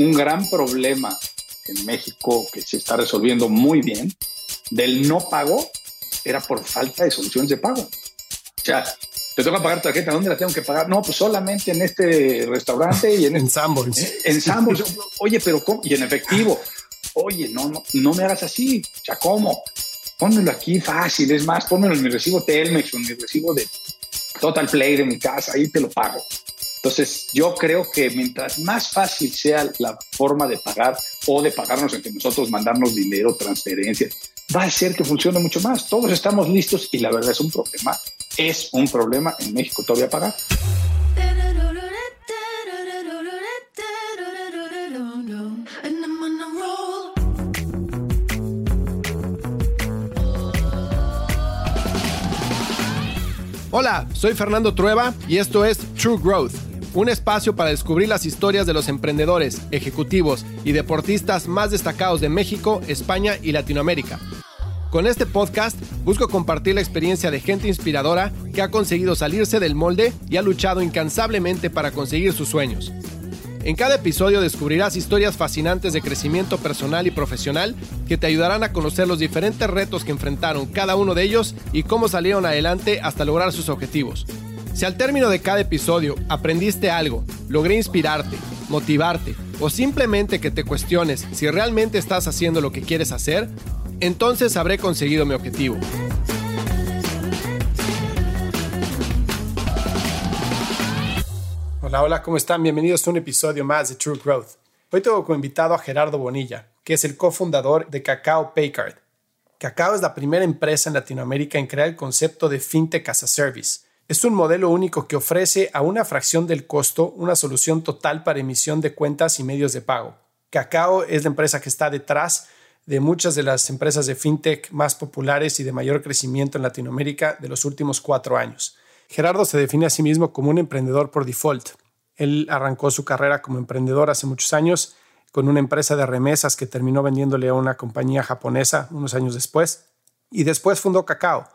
un gran problema en México que se está resolviendo muy bien del no pago era por falta de soluciones de pago. O sea, te toca pagar tarjeta, ¿dónde la tengo que pagar? No, pues solamente en este restaurante y en, en En, en Oye, pero ¿cómo? Y en efectivo. Oye, no, no, no me hagas así. O sea, ¿cómo? Pónmelo aquí fácil. Es más, pónmelo en mi recibo Telmex o en mi recibo de Total Play de mi casa. Ahí te lo pago. Entonces, yo creo que mientras más fácil sea la forma de pagar o de pagarnos entre nosotros, mandarnos dinero, transferencias, va a hacer que funcione mucho más. Todos estamos listos y la verdad es un problema. Es un problema en México todavía pagar. Hola, soy Fernando Trueba y esto es True Growth un espacio para descubrir las historias de los emprendedores, ejecutivos y deportistas más destacados de México, España y Latinoamérica. Con este podcast busco compartir la experiencia de gente inspiradora que ha conseguido salirse del molde y ha luchado incansablemente para conseguir sus sueños. En cada episodio descubrirás historias fascinantes de crecimiento personal y profesional que te ayudarán a conocer los diferentes retos que enfrentaron cada uno de ellos y cómo salieron adelante hasta lograr sus objetivos. Si al término de cada episodio aprendiste algo, logré inspirarte, motivarte o simplemente que te cuestiones si realmente estás haciendo lo que quieres hacer, entonces habré conseguido mi objetivo. Hola, hola, ¿cómo están? Bienvenidos a un episodio más de True Growth. Hoy tengo como invitado a Gerardo Bonilla, que es el cofundador de Cacao Paycard. Cacao es la primera empresa en Latinoamérica en crear el concepto de FinTech as a Service es un modelo único que ofrece a una fracción del costo una solución total para emisión de cuentas y medios de pago. Cacao es la empresa que está detrás de muchas de las empresas de fintech más populares y de mayor crecimiento en Latinoamérica de los últimos cuatro años. Gerardo se define a sí mismo como un emprendedor por default. Él arrancó su carrera como emprendedor hace muchos años con una empresa de remesas que terminó vendiéndole a una compañía japonesa unos años después y después fundó Cacao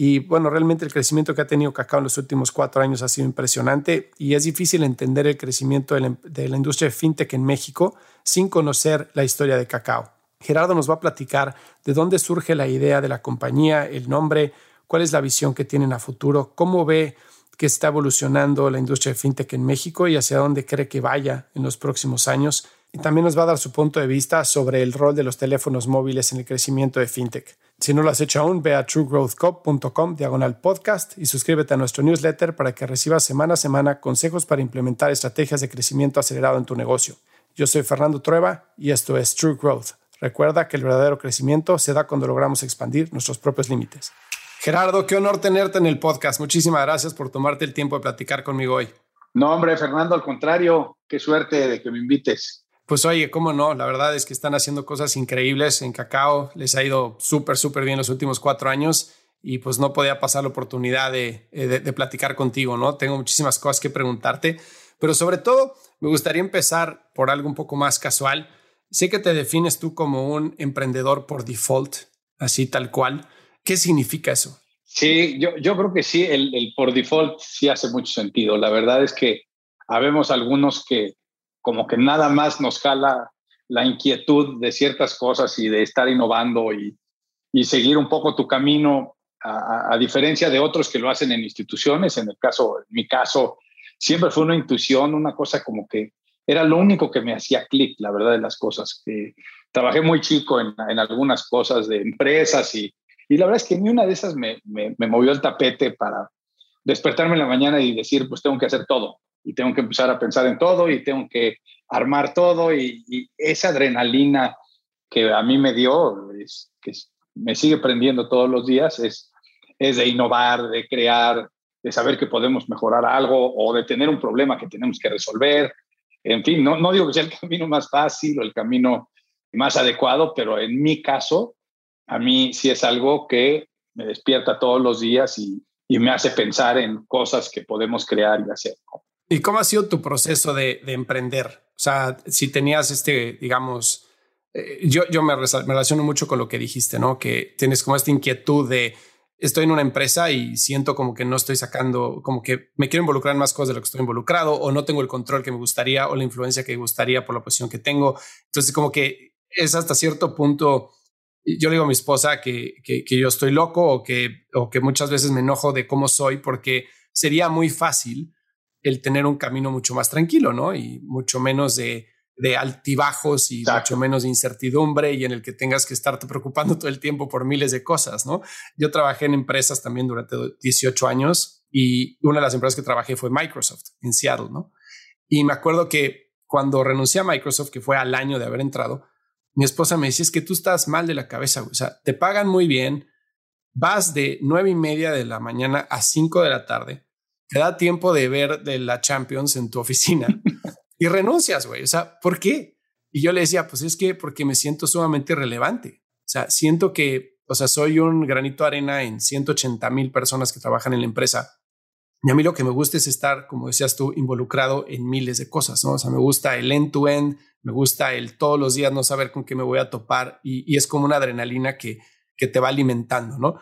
y bueno, realmente el crecimiento que ha tenido Cacao en los últimos cuatro años ha sido impresionante y es difícil entender el crecimiento de la, de la industria de fintech en México sin conocer la historia de Cacao. Gerardo nos va a platicar de dónde surge la idea de la compañía, el nombre, cuál es la visión que tienen a futuro, cómo ve que está evolucionando la industria de fintech en México y hacia dónde cree que vaya en los próximos años. Y también nos va a dar su punto de vista sobre el rol de los teléfonos móviles en el crecimiento de fintech. Si no lo has hecho aún, ve a truegrowthcop.com diagonal podcast y suscríbete a nuestro newsletter para que recibas semana a semana consejos para implementar estrategias de crecimiento acelerado en tu negocio. Yo soy Fernando Trueba y esto es True Growth. Recuerda que el verdadero crecimiento se da cuando logramos expandir nuestros propios límites. Gerardo, qué honor tenerte en el podcast. Muchísimas gracias por tomarte el tiempo de platicar conmigo hoy. No, hombre, Fernando, al contrario, qué suerte de que me invites. Pues oye, cómo no, la verdad es que están haciendo cosas increíbles en Cacao, les ha ido súper, súper bien los últimos cuatro años y pues no podía pasar la oportunidad de, eh, de, platicar contigo, ¿no? Tengo muchísimas cosas que preguntarte, pero sobre todo me gustaría empezar por algo un poco más casual. Sé que te defines tú como un emprendedor por default, así tal cual. ¿Qué significa eso? Sí, yo, yo creo que sí, el, el por default sí hace mucho sentido. La verdad es que habemos algunos que como que nada más nos jala la inquietud de ciertas cosas y de estar innovando y, y seguir un poco tu camino, a, diferencia de otros que lo hacen en instituciones. En el caso, en mi caso, siempre fue una intuición, una cosa como que era lo único que me hacía clic, la verdad de las cosas. Que trabajé muy chico en, algunas cosas de empresas y, y, la verdad es que ni una de esas me, me, me movió el tapete para despertarme en la mañana y decir, pues tengo que hacer todo y tengo que empezar a pensar en todo y tengo que armar todo y, esa adrenalina que a mí me dio, es, que me sigue prendiendo todos los días, es, es de innovar, de crear, de saber que podemos mejorar algo o de tener un problema que tenemos que resolver. En fin, no, no digo que sea el camino más fácil o el camino más adecuado, pero en mi caso, a mí sí es algo que me despierta todos los días y, y me hace pensar en cosas que podemos crear y hacer. ¿Y cómo ha sido tu proceso de, emprender? O sea, si tenías este, digamos, eh, yo, yo me, relaciono mucho con lo que dijiste, ¿no? Que tienes como esta inquietud de estoy en una empresa y siento como que no estoy sacando, como que me quiero involucrar en más cosas de lo que estoy involucrado o no tengo el control que me gustaría o la influencia que me gustaría por la posición que tengo. Entonces, como que es hasta cierto punto, yo le digo a mi esposa que, que, que yo estoy loco o que, o que muchas veces me enojo de cómo soy porque sería muy fácil el tener un camino mucho más tranquilo, ¿no? Y mucho menos de de altibajos y mucho menos de incertidumbre y en el que tengas que estarte preocupando todo el tiempo por miles de cosas, ¿no? Yo trabajé en empresas también durante 18 años y una de las empresas que trabajé fue Microsoft en Seattle, ¿no? Y me acuerdo que cuando renuncié a Microsoft, que fue al año de haber entrado, mi esposa me decía, es que tú estás mal de la cabeza, o sea, te pagan muy bien, vas de nueve y media de la mañana a 5 de la tarde, te da tiempo de ver de la Champions en tu oficina y renuncias, güey. O sea, ¿por qué? Y yo le decía, pues es que porque me siento sumamente relevante. O sea, siento que, o sea, soy un granito de arena en 180 mil personas que trabajan en la empresa. Y a mí lo que me gusta es estar, como decías tú, involucrado en miles de cosas, ¿no? O sea, me gusta el end-to-end, me gusta el todos los días no saber con qué me voy a topar y, y es como una adrenalina que, que te va alimentando, ¿no?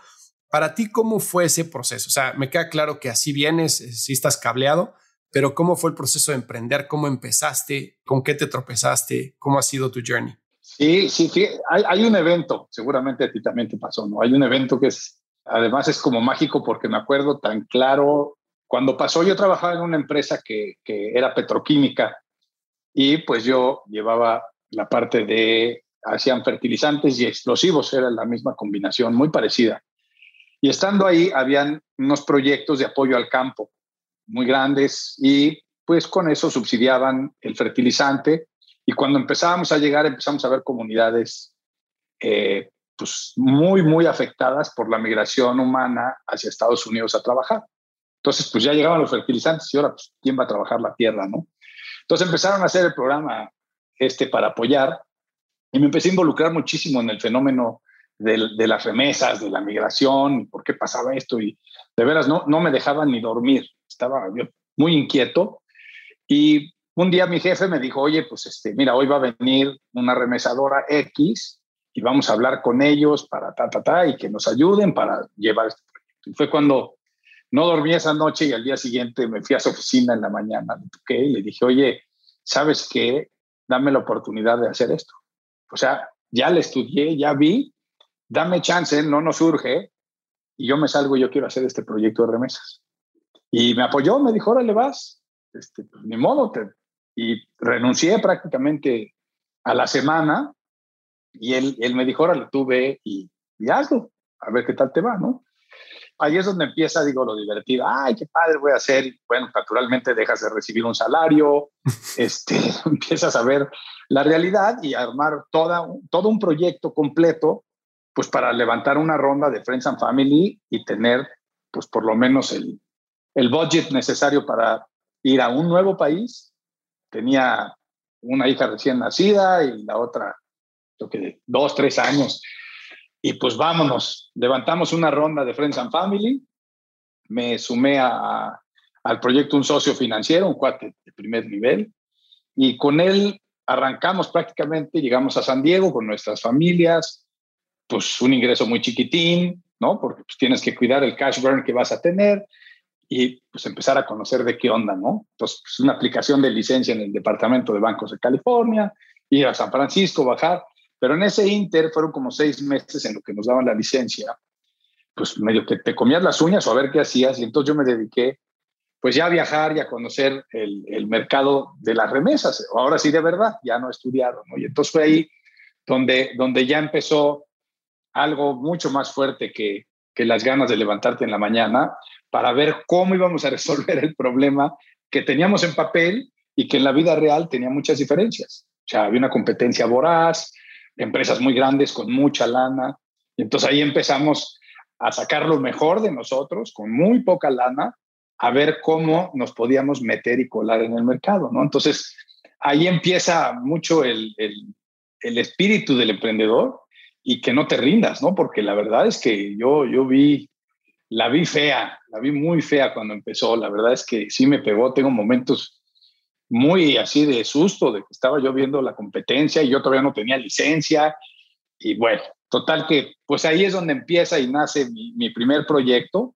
Para ti, ¿cómo fue ese proceso? O sea, me queda claro que así vienes, eh, si estás cableado, pero ¿cómo fue el proceso de emprender? ¿Cómo empezaste? ¿Con qué te tropezaste? ¿Cómo ha sido tu journey? Sí, sí, sí. Hay, un evento, seguramente a ti también te pasó, ¿no? Hay un evento que es, además es como mágico porque me acuerdo tan claro. Cuando pasó, yo trabajaba en una empresa que, que era petroquímica y pues yo llevaba la parte de, hacían fertilizantes y explosivos, era la misma combinación, muy parecida. Y estando ahí, habían unos proyectos de apoyo al campo muy grandes y pues con eso subsidiaban el fertilizante y cuando empezábamos a llegar empezamos a ver comunidades eh, pues muy, muy afectadas por la migración humana hacia Estados Unidos a trabajar. Entonces, pues ya llegaban los fertilizantes y ahora, pues, ¿quién va a trabajar la tierra, no? Entonces empezaron a hacer el programa este para apoyar y me empecé a involucrar muchísimo en el fenómeno de, las remesas, de la migración, por qué pasaba esto y de veras no, no me dejaban ni dormir estaba yo muy inquieto y un día mi jefe me dijo, oye, pues este, mira, hoy va a venir una remesadora X y vamos a hablar con ellos para ta, ta, ta, y que nos ayuden para llevar este proyecto. Y fue cuando no dormí esa noche y al día siguiente me fui a su oficina en la mañana, le y le dije, oye, ¿sabes qué? Dame la oportunidad de hacer esto. O sea, ya le estudié, ya vi, dame chance, no nos urge, y yo me salgo y yo quiero hacer este proyecto de remesas. Y me apoyó, me dijo, órale, vas, este, pues, ni modo. Te... Y renuncié prácticamente a la semana y él, él me dijo, órale, tú ve y, y hazlo, a ver qué tal te va, ¿no? Ahí es donde empieza, digo, lo divertido. Ay, qué padre voy a hacer. Bueno, naturalmente dejas de recibir un salario, este, empiezas a ver la realidad y armar toda, todo un proyecto completo, pues para levantar una ronda de Friends and Family y tener, pues por lo menos el, el budget necesario para ir a un nuevo país. Tenía una hija recién nacida y la otra, creo que dos, tres años. Y pues vámonos, levantamos una ronda de Friends and Family, me sumé a, al proyecto un socio financiero, un cuate de primer nivel, y con él arrancamos prácticamente, llegamos a San Diego con nuestras familias, pues un ingreso muy chiquitín, ¿no? Porque pues, tienes que cuidar el cash burn que vas a tener, y pues empezar a conocer de qué onda, ¿no? Entonces, pues, una aplicación de licencia en el Departamento de Bancos de California, ir a San Francisco, bajar, pero en ese inter fueron como seis meses en lo que nos daban la licencia, pues medio que te comías las uñas o a ver qué hacías, y entonces yo me dediqué pues ya a viajar y a conocer el, el mercado de las remesas, ahora sí de verdad, ya no he estudiado, ¿no? Y entonces fue ahí donde, donde ya empezó algo mucho más fuerte que, que las ganas de levantarte en la mañana, para ver cómo íbamos a resolver el problema que teníamos en papel y que en la vida real tenía muchas diferencias. O sea, había una competencia voraz, empresas muy grandes con mucha lana. Y entonces ahí empezamos a sacar lo mejor de nosotros con muy poca lana, a ver cómo nos podíamos meter y colar en el mercado, ¿no? Entonces, ahí empieza mucho el, el, el espíritu del emprendedor y que no te rindas, ¿no? Porque la verdad es que yo, yo vi la vi fea, la vi muy fea cuando empezó. La verdad es que sí me pegó. Tengo momentos muy así de susto de que estaba yo viendo la competencia y yo todavía no tenía licencia Y bueno, total que pues ahí es donde empieza y nace mi, mi primer proyecto.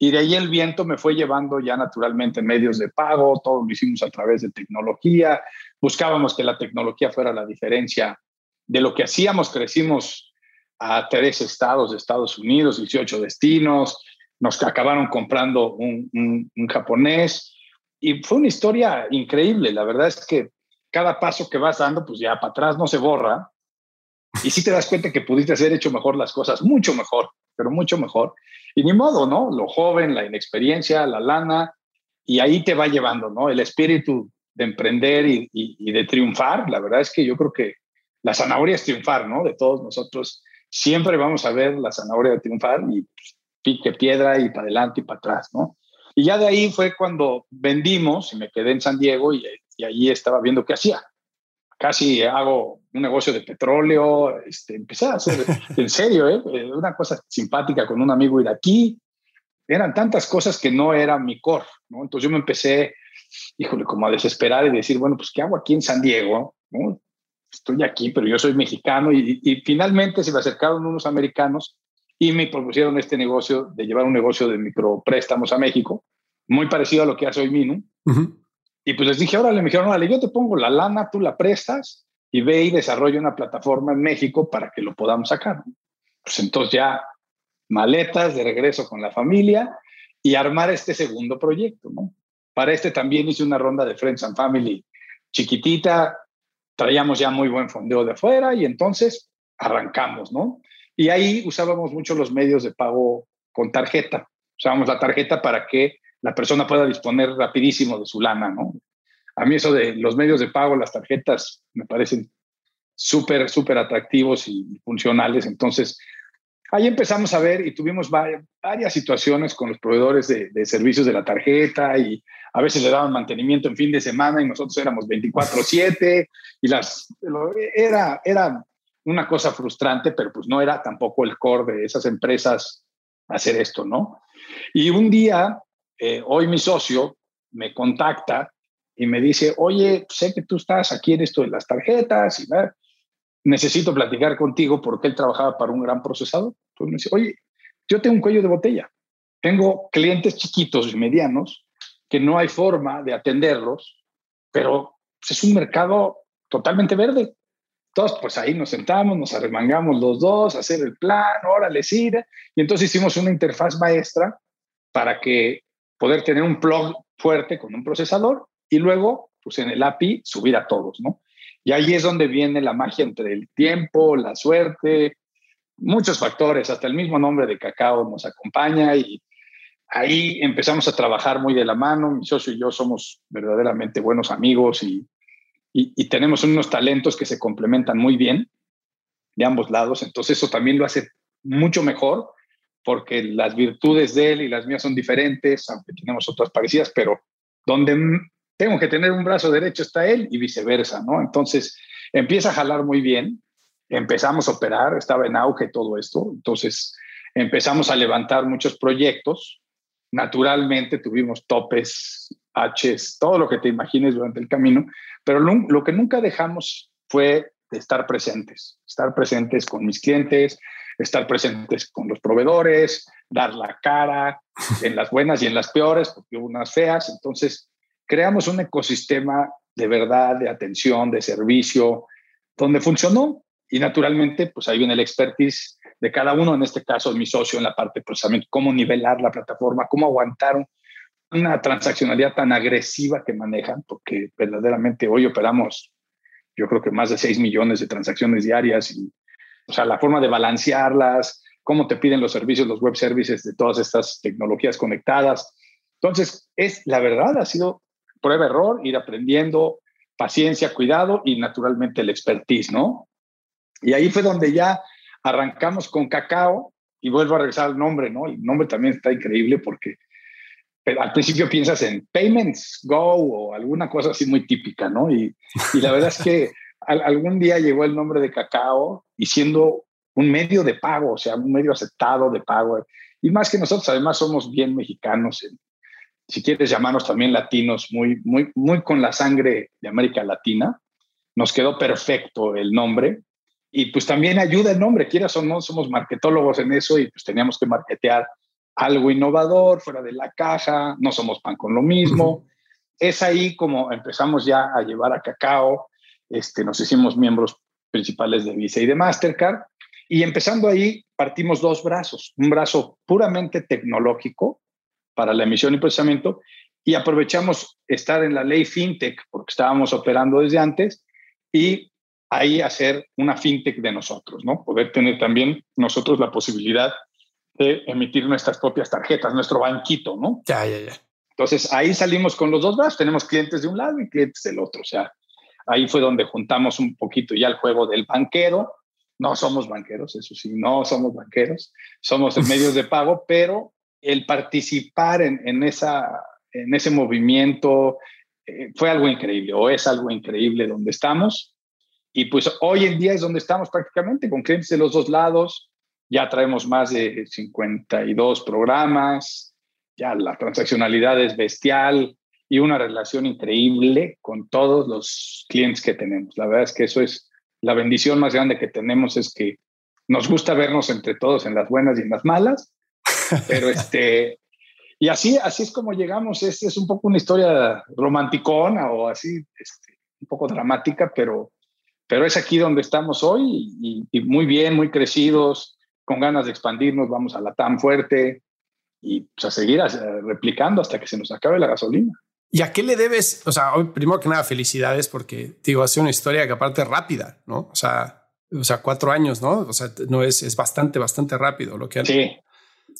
Y de ahí el viento me fue llevando ya naturalmente en medios de pago, todo lo hicimos a través de tecnología, buscábamos que la tecnología fuera la diferencia de lo que hacíamos, crecimos a tres estados de Estados Unidos, 18 destinos, nos acabaron comprando un, japonés y fue una historia increíble. La verdad es que cada paso que vas dando, pues ya para atrás no se borra. Y sí te das cuenta que pudiste haber hecho mejor las cosas, mucho mejor, pero mucho mejor. Y ni modo, ¿no? Lo joven, la inexperiencia, la lana, y ahí te va llevando, ¿no? El espíritu de emprender y, de triunfar. La verdad es que yo creo que la zanahoria es triunfar, ¿no? De todos nosotros siempre vamos a ver la zanahoria de triunfar y pues, pique piedra y para adelante y para atrás, ¿no? Y ya de ahí fue cuando vendimos y me quedé en San Diego y, y allí estaba viendo qué hacía. Casi hago un negocio de petróleo, este, empecé a hacer, en serio, ¿eh? una cosa simpática con un amigo iraquí. Eran tantas cosas que no era mi core, ¿no? Entonces yo me empecé, híjole, como a desesperar y decir, bueno, pues ¿qué hago aquí en San Diego? ¿no? Estoy aquí, pero yo soy mexicano y, finalmente se me acercaron unos americanos y me propusieron este negocio de llevar un negocio de micropréstamos a México, muy parecido a lo que hace hoy Minu. Y pues les dije, órale, me dijeron, órale, yo te pongo la lana, tú la prestas y ve y desarrolla una plataforma en México para que lo podamos sacar. Pues entonces ya maletas de regreso con la familia y armar este segundo proyecto, ¿no? Para este también hice una ronda de Friends and Family chiquitita, traíamos ya muy buen fondeo de afuera y entonces arrancamos, ¿no? Y ahí usábamos mucho los medios de pago con tarjeta. Usábamos la tarjeta para que la persona pueda disponer rapidísimo de su lana, ¿no? A mí eso de los medios de pago, las tarjetas, me parecen súper, súper atractivos y funcionales. Entonces, ahí empezamos a ver y tuvimos varias, situaciones con los proveedores de, servicios de la tarjeta y a veces le daban mantenimiento en fin de semana y nosotros éramos 24/7 y era, era una cosa frustrante, pero pues no era tampoco el core de esas empresas hacer esto, ¿no? Y un día, eh, hoy mi socio me contacta y me dice, oye, sé que tú estás aquí en esto de las tarjetas y necesito platicar contigo porque él trabajaba para un gran procesador. Entonces me dice, oye, yo tengo un cuello de botella. Tengo clientes chiquitos y medianos que no hay forma de atenderlos, pero es un mercado totalmente verde. Entonces, pues ahí nos sentamos, nos arremangamos los dos, hacer el plan, órale, sí. Y entonces hicimos una interfaz maestra para que poder tener un plug fuerte con un procesador y luego, pues en el API, subir a todos, ¿no? Y ahí es donde viene la magia entre el tiempo, la suerte, muchos factores, hasta el mismo nombre de cacao nos acompaña y ahí empezamos a trabajar muy de la mano. Mi socio y yo somos verdaderamente buenos amigos y, y, tenemos unos talentos que se complementan muy bien de ambos lados. Entonces eso también lo hace mucho mejor porque las virtudes de él y las mías son diferentes, aunque tenemos otras parecidas, pero donde tengo que tener un brazo derecho está él y viceversa, ¿no? Entonces empieza a jalar muy bien, empezamos a operar, estaba en auge todo esto, entonces empezamos a levantar muchos proyectos naturalmente tuvimos topes, Hs, todo lo que te imagines durante el camino, pero lo, que nunca dejamos fue estar presentes, estar presentes con mis clientes, estar presentes con los proveedores, dar la cara en las buenas y en las peores, porque hubo unas feas. Entonces, creamos un ecosistema de verdad, de atención, de servicio, donde funcionó. Y naturalmente, pues ahí viene el expertise de cada uno, en este caso mi socio en la parte de procesamiento, cómo nivelar la plataforma, cómo aguantar una transaccionalidad tan agresiva que manejan, porque verdaderamente hoy operamos, yo creo que más de 6 millones de transacciones diarias, y, o sea, la forma de balancearlas, cómo te piden los servicios, los web services de todas estas tecnologías conectadas. Entonces, es la verdad, ha sido prueba-error, ir aprendiendo, paciencia, cuidado y naturalmente el expertise, ¿no? Y ahí fue donde ya arrancamos con cacao y vuelvo a regresar al nombre, ¿no? El nombre también está increíble porque al principio piensas en Payments Go o alguna cosa así muy típica, ¿no? Y, y la verdad es que algún día llegó el nombre de cacao y siendo un medio de pago, o sea, un medio aceptado de pago. Y más que nosotros, además, somos bien mexicanos, si quieres llamarnos también latinos, muy, muy, muy con la sangre de América Latina. Nos quedó perfecto el nombre Y pues también ayuda el nombre, quieras o no, somos marketólogos en eso y pues teníamos que marketear algo innovador, fuera de la caja, no somos pan con lo mismo. Es ahí como empezamos ya a llevar a Cacao, este, nos hicimos miembros principales de Visa y de Mastercard, y empezando ahí partimos dos brazos, un brazo puramente tecnológico para la emisión y procesamiento, y aprovechamos estar en la ley FinTech, porque estábamos operando desde antes, y ahí hacer una fintech de nosotros, ¿no? Poder tener también nosotros la posibilidad de emitir nuestras propias tarjetas, nuestro banquito, ¿no? Ya, ya, ya. Entonces ahí salimos con los dos brazos, tenemos clientes de un lado y clientes del otro, o sea, ahí fue donde juntamos un poquito ya el juego del banquero. No somos banqueros, eso sí, no somos banqueros, somos en medios de pago, pero el participar en, en, esa, en ese movimiento eh, fue algo increíble o es algo increíble donde estamos y pues hoy en día es donde estamos prácticamente, con clientes de los dos lados. Ya traemos más de 52 programas, ya la transaccionalidad es bestial y una relación increíble con todos los clientes que tenemos. La verdad es que eso es la bendición más grande que tenemos, es que nos gusta vernos entre todos en las buenas y en las malas, pero este, y así, así es como llegamos. Este es un poco una historia romanticona o así, este, un poco dramática, pero pero es aquí donde estamos hoy y, muy bien, muy crecidos, con ganas de expandirnos, vamos a la tan fuerte y pues, a seguir replicando hasta que se nos acabe la gasolina. ¿Y a qué le debes? O sea, hoy, primero que nada, felicidades porque, digo, ha sido una historia que aparte es rápida, ¿no? O sea, o sea, cuatro años, ¿no? O sea, no es, es bastante, bastante rápido lo que han, sí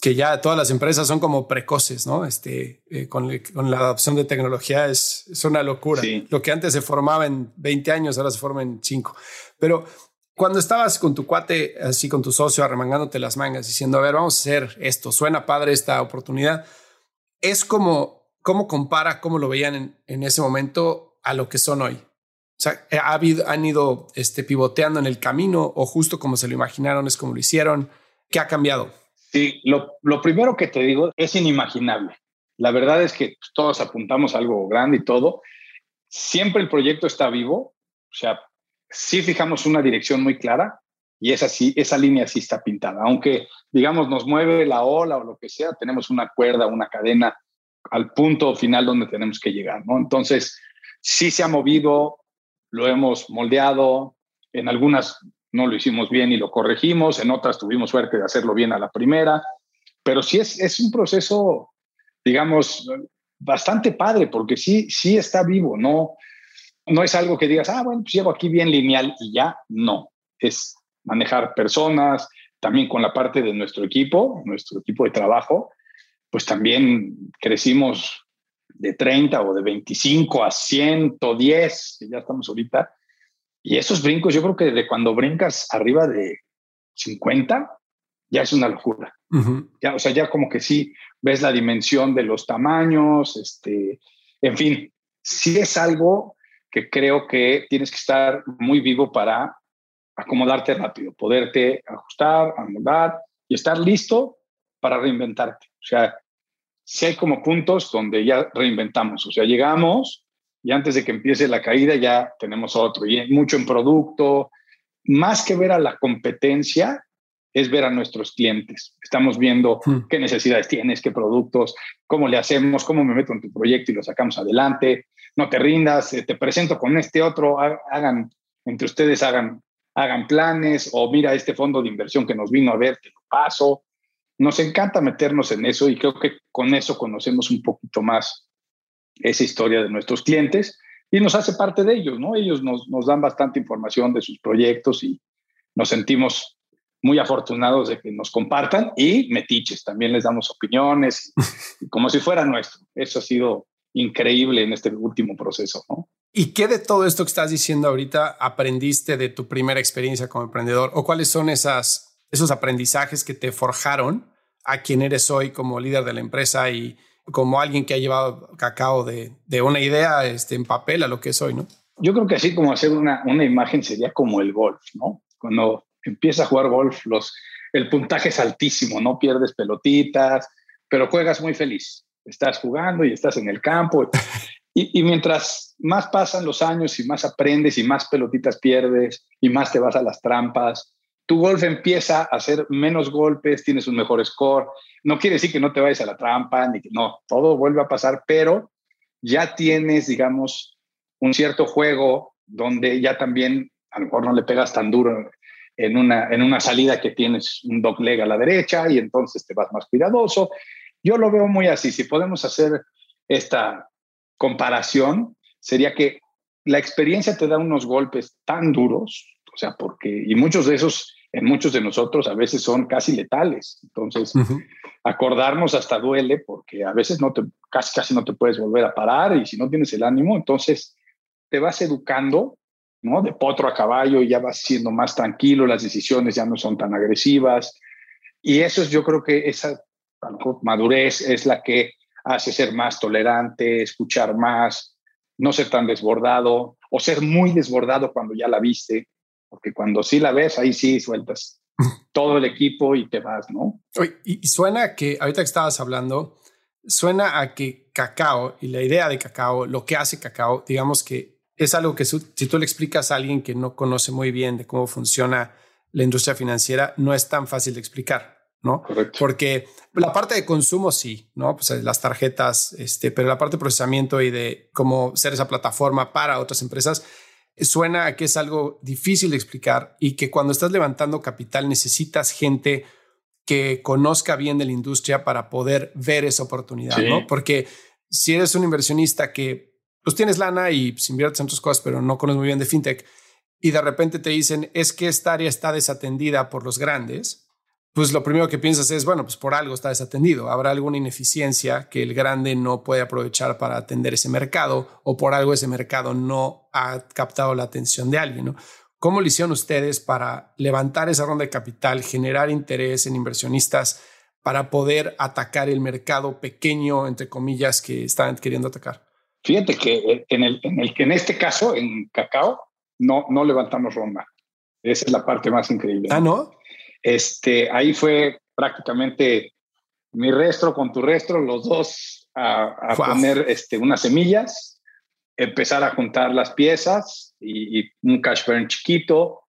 que ya todas las empresas son como precoces, ¿no? Este, eh, con, la adopción de tecnología es, es una locura. Lo que antes se formaba en 20 años, ahora se forma en 5. Pero cuando estabas con tu cuate, así con tu socio, arremangándote las mangas, diciendo, a ver, vamos a hacer esto, suena padre esta oportunidad, es como, ¿cómo compara, cómo lo veían en, en ese momento a lo que son hoy? O sea, ¿ha habido, han ido este, pivoteando en el camino o justo como se lo imaginaron es como lo hicieron? ¿Qué ha cambiado? Sí, lo, primero que te digo es inimaginable. La verdad es que todos apuntamos algo grande y todo. Siempre el proyecto está vivo, o sea, sí fijamos una dirección muy clara y esa, sí, esa línea sí está pintada. Aunque, digamos, nos mueve la ola o lo que sea, tenemos una cuerda, una cadena al punto final donde tenemos que llegar, ¿no? Entonces, sí se ha movido, lo hemos moldeado, en algunas no lo hicimos bien y lo corregimos, en otras tuvimos suerte de hacerlo bien a la primera, pero sí es, es un proceso, digamos, bastante padre, porque sí, sí está vivo, no, no es algo que digas, ah, bueno, pues llego aquí bien lineal y ya, no, es manejar personas, también con la parte de nuestro equipo, nuestro equipo de trabajo, pues también crecimos de 30 o de 25 a 110, que ya estamos ahorita, y esos brincos, yo creo que de cuando brincas arriba de 50, ya es una locura. ya, o sea, ya como que sí ves la dimensión de los tamaños, este, en fin, sí es algo que creo que tienes que estar muy vivo para acomodarte rápido, poderte ajustar, amoldar y estar listo para reinventarte. O sea, si hay como puntos donde ya reinventamos, o sea, llegamos y antes de que empiece la caída ya tenemos otro. Y mucho en producto, más que ver a la competencia, es ver a nuestros clientes. Estamos viendo hmm. qué necesidades tienes, qué productos, cómo le hacemos, cómo me meto en tu proyecto y lo sacamos adelante. No te rindas, eh, te presento con este otro, hagan, entre ustedes hagan, hagan planes o mira este fondo de inversión que nos vino a ver, te lo paso. Nos encanta meternos en eso y creo que con eso conocemos un poquito más esa historia de nuestros clientes y nos hace parte de ellos, ¿no? Ellos nos, nos dan bastante información de sus proyectos y nos sentimos muy afortunados de que nos compartan y metiches, también les damos opiniones, como si fuera nuestro. Eso ha sido increíble en este último proceso, ¿no? ¿Y qué de todo esto que estás diciendo ahorita aprendiste de tu primera experiencia como emprendedor? ¿O cuáles son esas, esos aprendizajes que te forjaron a quien eres hoy como líder de la empresa y, como alguien que ha llevado cacao de, de, una idea este, en papel a lo que es hoy, ¿no? Yo creo que así como hacer una, una imagen sería como el golf, ¿no? Cuando empieza a jugar golf, los, el puntaje es altísimo, no pierdes pelotitas, pero juegas muy feliz. Estás jugando y estás en el campo. Y, mientras más pasan los años y más aprendes y más pelotitas pierdes y más te vas a las trampas, tu golf empieza a hacer menos golpes, tienes un mejor score. No quiere decir que no te vayas a la trampa, ni que no, todo vuelve a pasar, pero ya tienes, digamos, un cierto juego donde ya también a lo mejor no le pegas tan duro en una, en una salida que tienes un dog leg a la derecha y entonces te vas más cuidadoso. Yo lo veo muy así. Si podemos hacer esta comparación sería que la experiencia te da unos golpes tan duros, o sea, porque, y muchos de esos, en muchos de nosotros, a veces son casi letales. Entonces, acordarnos hasta duele porque a veces no te, casi, casi no te puedes volver a parar y si no tienes el ánimo, entonces te vas educando, ¿no? De potro a caballo y ya vas siendo más tranquilo, las decisiones ya no son tan agresivas. Y eso es, yo creo que esa madurez es la que hace ser más tolerante, escuchar más, no ser tan desbordado o ser muy desbordado cuando ya la viste, porque cuando sí la ves, ahí sí sueltas todo el equipo y te vas, ¿no? Y, suena que, ahorita que estabas hablando, suena a que cacao y la idea de cacao, lo que hace cacao, digamos que es algo que si tú le explicas a alguien que no conoce muy bien de cómo funciona la industria financiera, no es tan fácil de explicar. ¿no? Porque la parte de consumo sí, ¿no? Pues eh, las tarjetas, este, pero la parte de procesamiento y de cómo ser esa plataforma para otras empresas suena a que es algo difícil de explicar y que cuando estás levantando capital necesitas gente que conozca bien de la industria para poder ver esa oportunidad, ¿no? Porque si eres un inversionista que pues tienes lana y pues, inviertes en otras cosas, pero no conoces muy bien de fintech y de repente te dicen es que esta área está desatendida por los grandes, pues lo primero que piensas es, bueno, pues por algo está desatendido. Habrá alguna ineficiencia que el grande no puede aprovechar para atender ese mercado o por algo ese mercado no ha captado la atención de alguien. ¿no? ¿Cómo lo hicieron ustedes para levantar esa ronda de capital, generar interés en inversionistas para poder atacar el mercado pequeño, entre comillas, que están queriendo atacar? Fíjate que en, el, en, el, en este caso, en Cacao, no, no levantamos ronda. Esa es la parte más increíble. Ah, ¿no? Este, ahí fue prácticamente mi restro con tu restro, los dos a, poner este, unas semillas, empezar a juntar las piezas y, un cash burn chiquito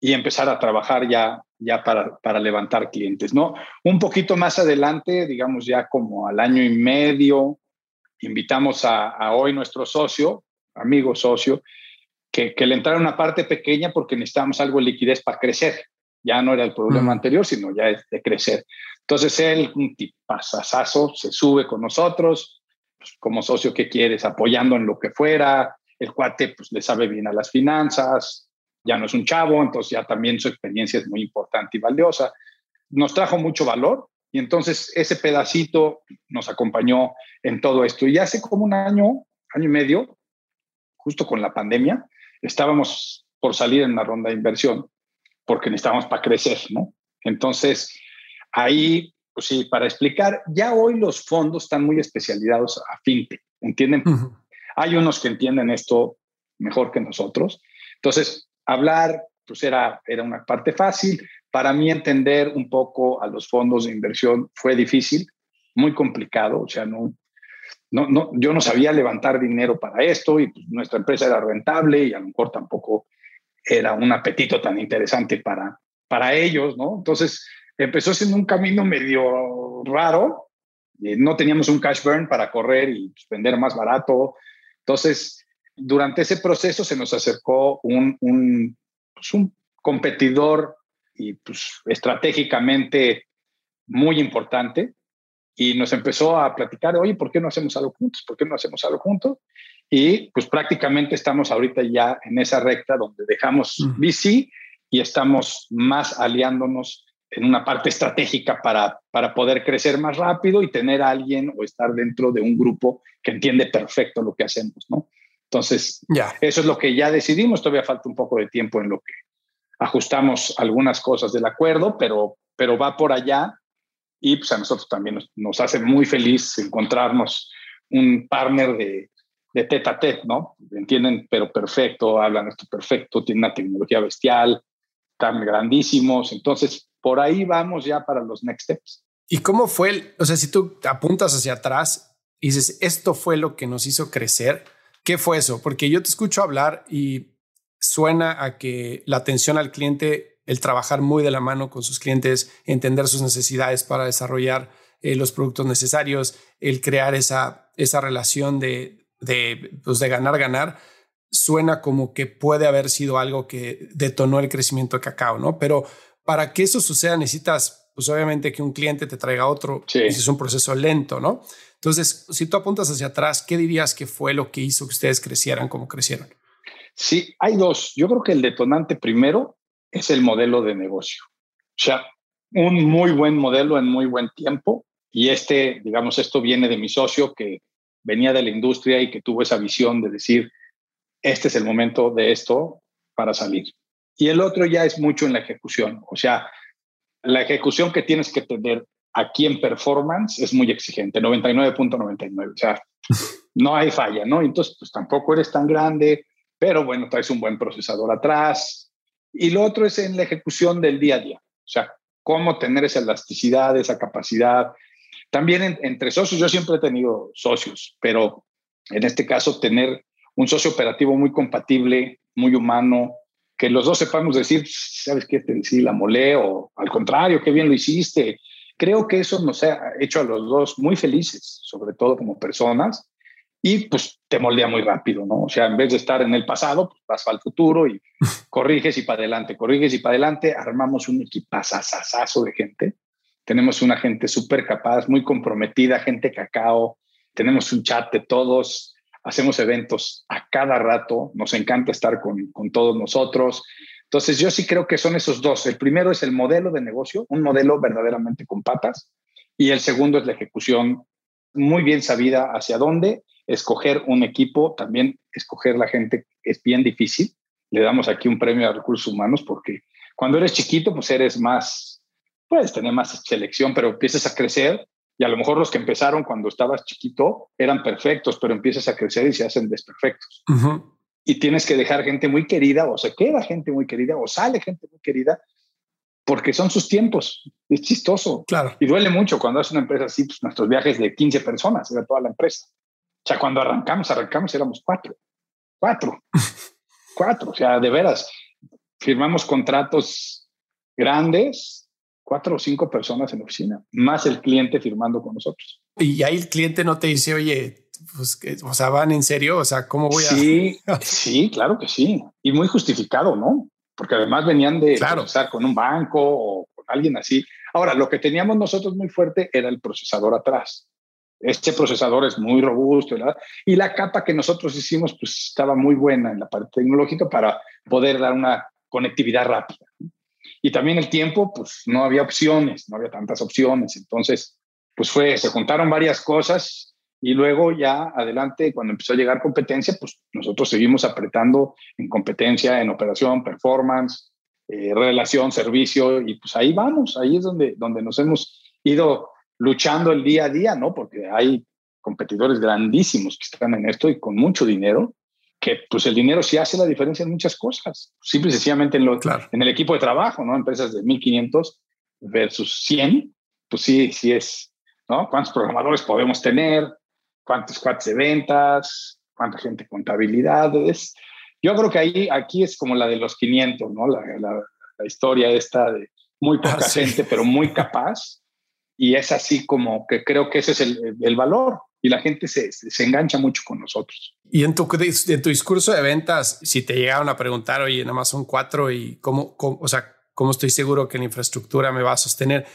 y empezar a trabajar ya, ya para, para levantar clientes, ¿no? Un poquito más adelante, digamos ya como al año y medio, invitamos a, hoy nuestro socio, amigo socio, que, que le entrara una parte pequeña porque necesitamos algo de liquidez para crecer. Ya no era el problema mm. anterior, sino ya es de crecer. Entonces él, un tipazazazo, se sube con nosotros, pues, como socio que quieres, apoyando en lo que fuera. El cuate pues le sabe bien a las finanzas, ya no es un chavo, entonces ya también su experiencia es muy importante y valiosa. Nos trajo mucho valor y entonces ese pedacito nos acompañó en todo esto. Y hace como un año, año y medio, justo con la pandemia, estábamos por salir en una ronda de inversión porque necesitamos para crecer, ¿no? Entonces, ahí, pues sí, para explicar, ya hoy los fondos están muy especializados a fintech, ¿entienden? Hay unos que entienden esto mejor que nosotros. Entonces, hablar, pues era, era una parte fácil. Para mí entender un poco a los fondos de inversión fue difícil, muy complicado, o sea, no, no, no, yo no sabía levantar dinero para esto y pues, nuestra empresa era rentable y a lo mejor tampoco era un apetito tan interesante para, para ellos, ¿no? Entonces empezó siendo un camino medio raro, eh, no teníamos un cash burn para correr y pues, vender más barato, entonces durante ese proceso se nos acercó un, un, pues, competidor y pues estratégicamente muy importante y nos empezó a platicar, oye, ¿por qué no hacemos algo juntos? ¿Por qué no hacemos algo juntos? Y pues prácticamente estamos ahorita ya en esa recta donde dejamos VC y estamos más aliándonos en una parte estratégica para, para poder crecer más rápido y tener a alguien o estar dentro de un grupo que entiende perfecto lo que hacemos, ¿no? Entonces, ya eso es lo que ya decidimos. Todavía falta un poco de tiempo en lo que ajustamos algunas cosas del acuerdo, pero, pero va por allá y pues a nosotros también nos, nos hace muy feliz encontrarnos un partner de, de tete a tete, ¿no? Entienden, pero perfecto, hablan esto perfecto, tienen una tecnología bestial, están grandísimos. Entonces, por ahí vamos ya para los next steps. ¿Y cómo fue el, o sea, si tú apuntas hacia atrás, y dices, esto fue lo que nos hizo crecer. ¿Qué fue eso? Porque yo te escucho hablar y suena a que la atención al cliente, el trabajar muy de la mano con sus clientes, entender sus necesidades para desarrollar eh, los productos necesarios, el crear esa, esa relación de, de, pues de ganar, ganar, suena como que puede haber sido algo que detonó el crecimiento de cacao, ¿no? Pero para que eso suceda necesitas, pues obviamente que un cliente te traiga otro, y es un proceso lento, ¿no? Entonces, si tú apuntas hacia atrás, ¿qué dirías que fue lo que hizo que ustedes crecieran como crecieron? Sí, hay dos. Yo creo que el detonante primero es el modelo de negocio. O sea, un muy buen modelo en muy buen tiempo. Y este, digamos, esto viene de mi socio que venía de la industria y que tuvo esa visión de decir, este es el momento de esto para salir. Y el otro ya es mucho en la ejecución. O sea, la ejecución que tienes que tener aquí en performance es muy exigente, 99.99. O sea, no hay falla, ¿no? Entonces, pues tampoco eres tan grande, pero bueno, traes un buen procesador atrás. Y lo otro es en la ejecución del día a día. O sea, cómo tener esa elasticidad, esa capacidad. También entre socios, yo siempre he tenido socios, pero en este caso tener un socio operativo muy compatible, muy humano, que los dos sepamos decir, ¿sabes qué? Te sí, la molé o al contrario, qué bien lo hiciste. Creo que eso nos ha hecho a los dos muy felices, sobre todo como personas, y pues te moldea muy rápido, ¿no? O sea, en vez de estar en el pasado, pues vas al futuro y corriges y para adelante, corriges y para adelante, armamos un equipazazazazo de gente. Tenemos una gente súper capaz, muy comprometida, gente cacao, tenemos un chat de todos, hacemos eventos a cada rato, nos encanta estar con, con todos nosotros. Entonces yo sí creo que son esos dos. El primero es el modelo de negocio, un modelo verdaderamente con patas, y el segundo es la ejecución muy bien sabida hacia dónde escoger un equipo, también escoger la gente es bien difícil. Le damos aquí un premio a recursos humanos porque cuando eres chiquito, pues eres más, puedes tener más selección, pero empiezas a crecer y a lo mejor los que empezaron cuando estabas chiquito eran perfectos, pero empiezas a crecer y se hacen desperfectos. Y tienes que dejar gente muy querida o se queda gente muy querida o sale gente muy querida porque son sus tiempos. Es chistoso. Claro. Y duele mucho cuando haces una empresa así, pues nuestros viajes de 15 personas, era toda la empresa. O sea, cuando arrancamos, arrancamos, éramos cuatro, cuatro, cuatro. O sea, de veras, firmamos contratos grandes, cuatro o cinco personas en la oficina, más el cliente firmando con nosotros. Y ahí el cliente no te dice, oye, pues, o sea, van en serio, o sea, ¿cómo voy a...? Sí, sí, claro que sí. Y muy justificado, ¿no? Porque además venían de claro. estar con un banco o con alguien así. Ahora, lo que teníamos nosotros muy fuerte era el procesador atrás. Este procesador es muy robusto ¿verdad? y la capa que nosotros hicimos pues estaba muy buena en la parte tecnológica para poder dar una conectividad rápida. Y también el tiempo, pues no había opciones, no había tantas opciones. Entonces, pues fue, se juntaron varias cosas y luego ya adelante, cuando empezó a llegar competencia, pues nosotros seguimos apretando en competencia, en operación, performance, eh, relación, servicio y pues ahí vamos, ahí es donde, donde nos hemos ido luchando el día a día, ¿no? Porque hay competidores grandísimos que están en esto y con mucho dinero, que pues el dinero sí hace la diferencia en muchas cosas, simple y sencillamente en, lo, Claro. en el equipo de trabajo, ¿no? Empresas de 1500 versus 100, pues sí, sí es, ¿no? ¿Cuántos programadores podemos tener? ¿Cuántos cuates de ventas? ¿Cuánta gente de contabilidad? Es, yo creo que ahí, aquí es como la de los 500, ¿no? La, la, la historia esta de muy poca Ah, sí. gente, pero muy capaz. Y es así como que creo que ese es el, el valor. Y la gente se, se, engancha mucho con nosotros. Y en tu, en tu discurso de ventas, si te llegaron a preguntar, oye, nada más son cuatro y cómo, cómo, o sea, cómo estoy seguro que la infraestructura me va a sostener,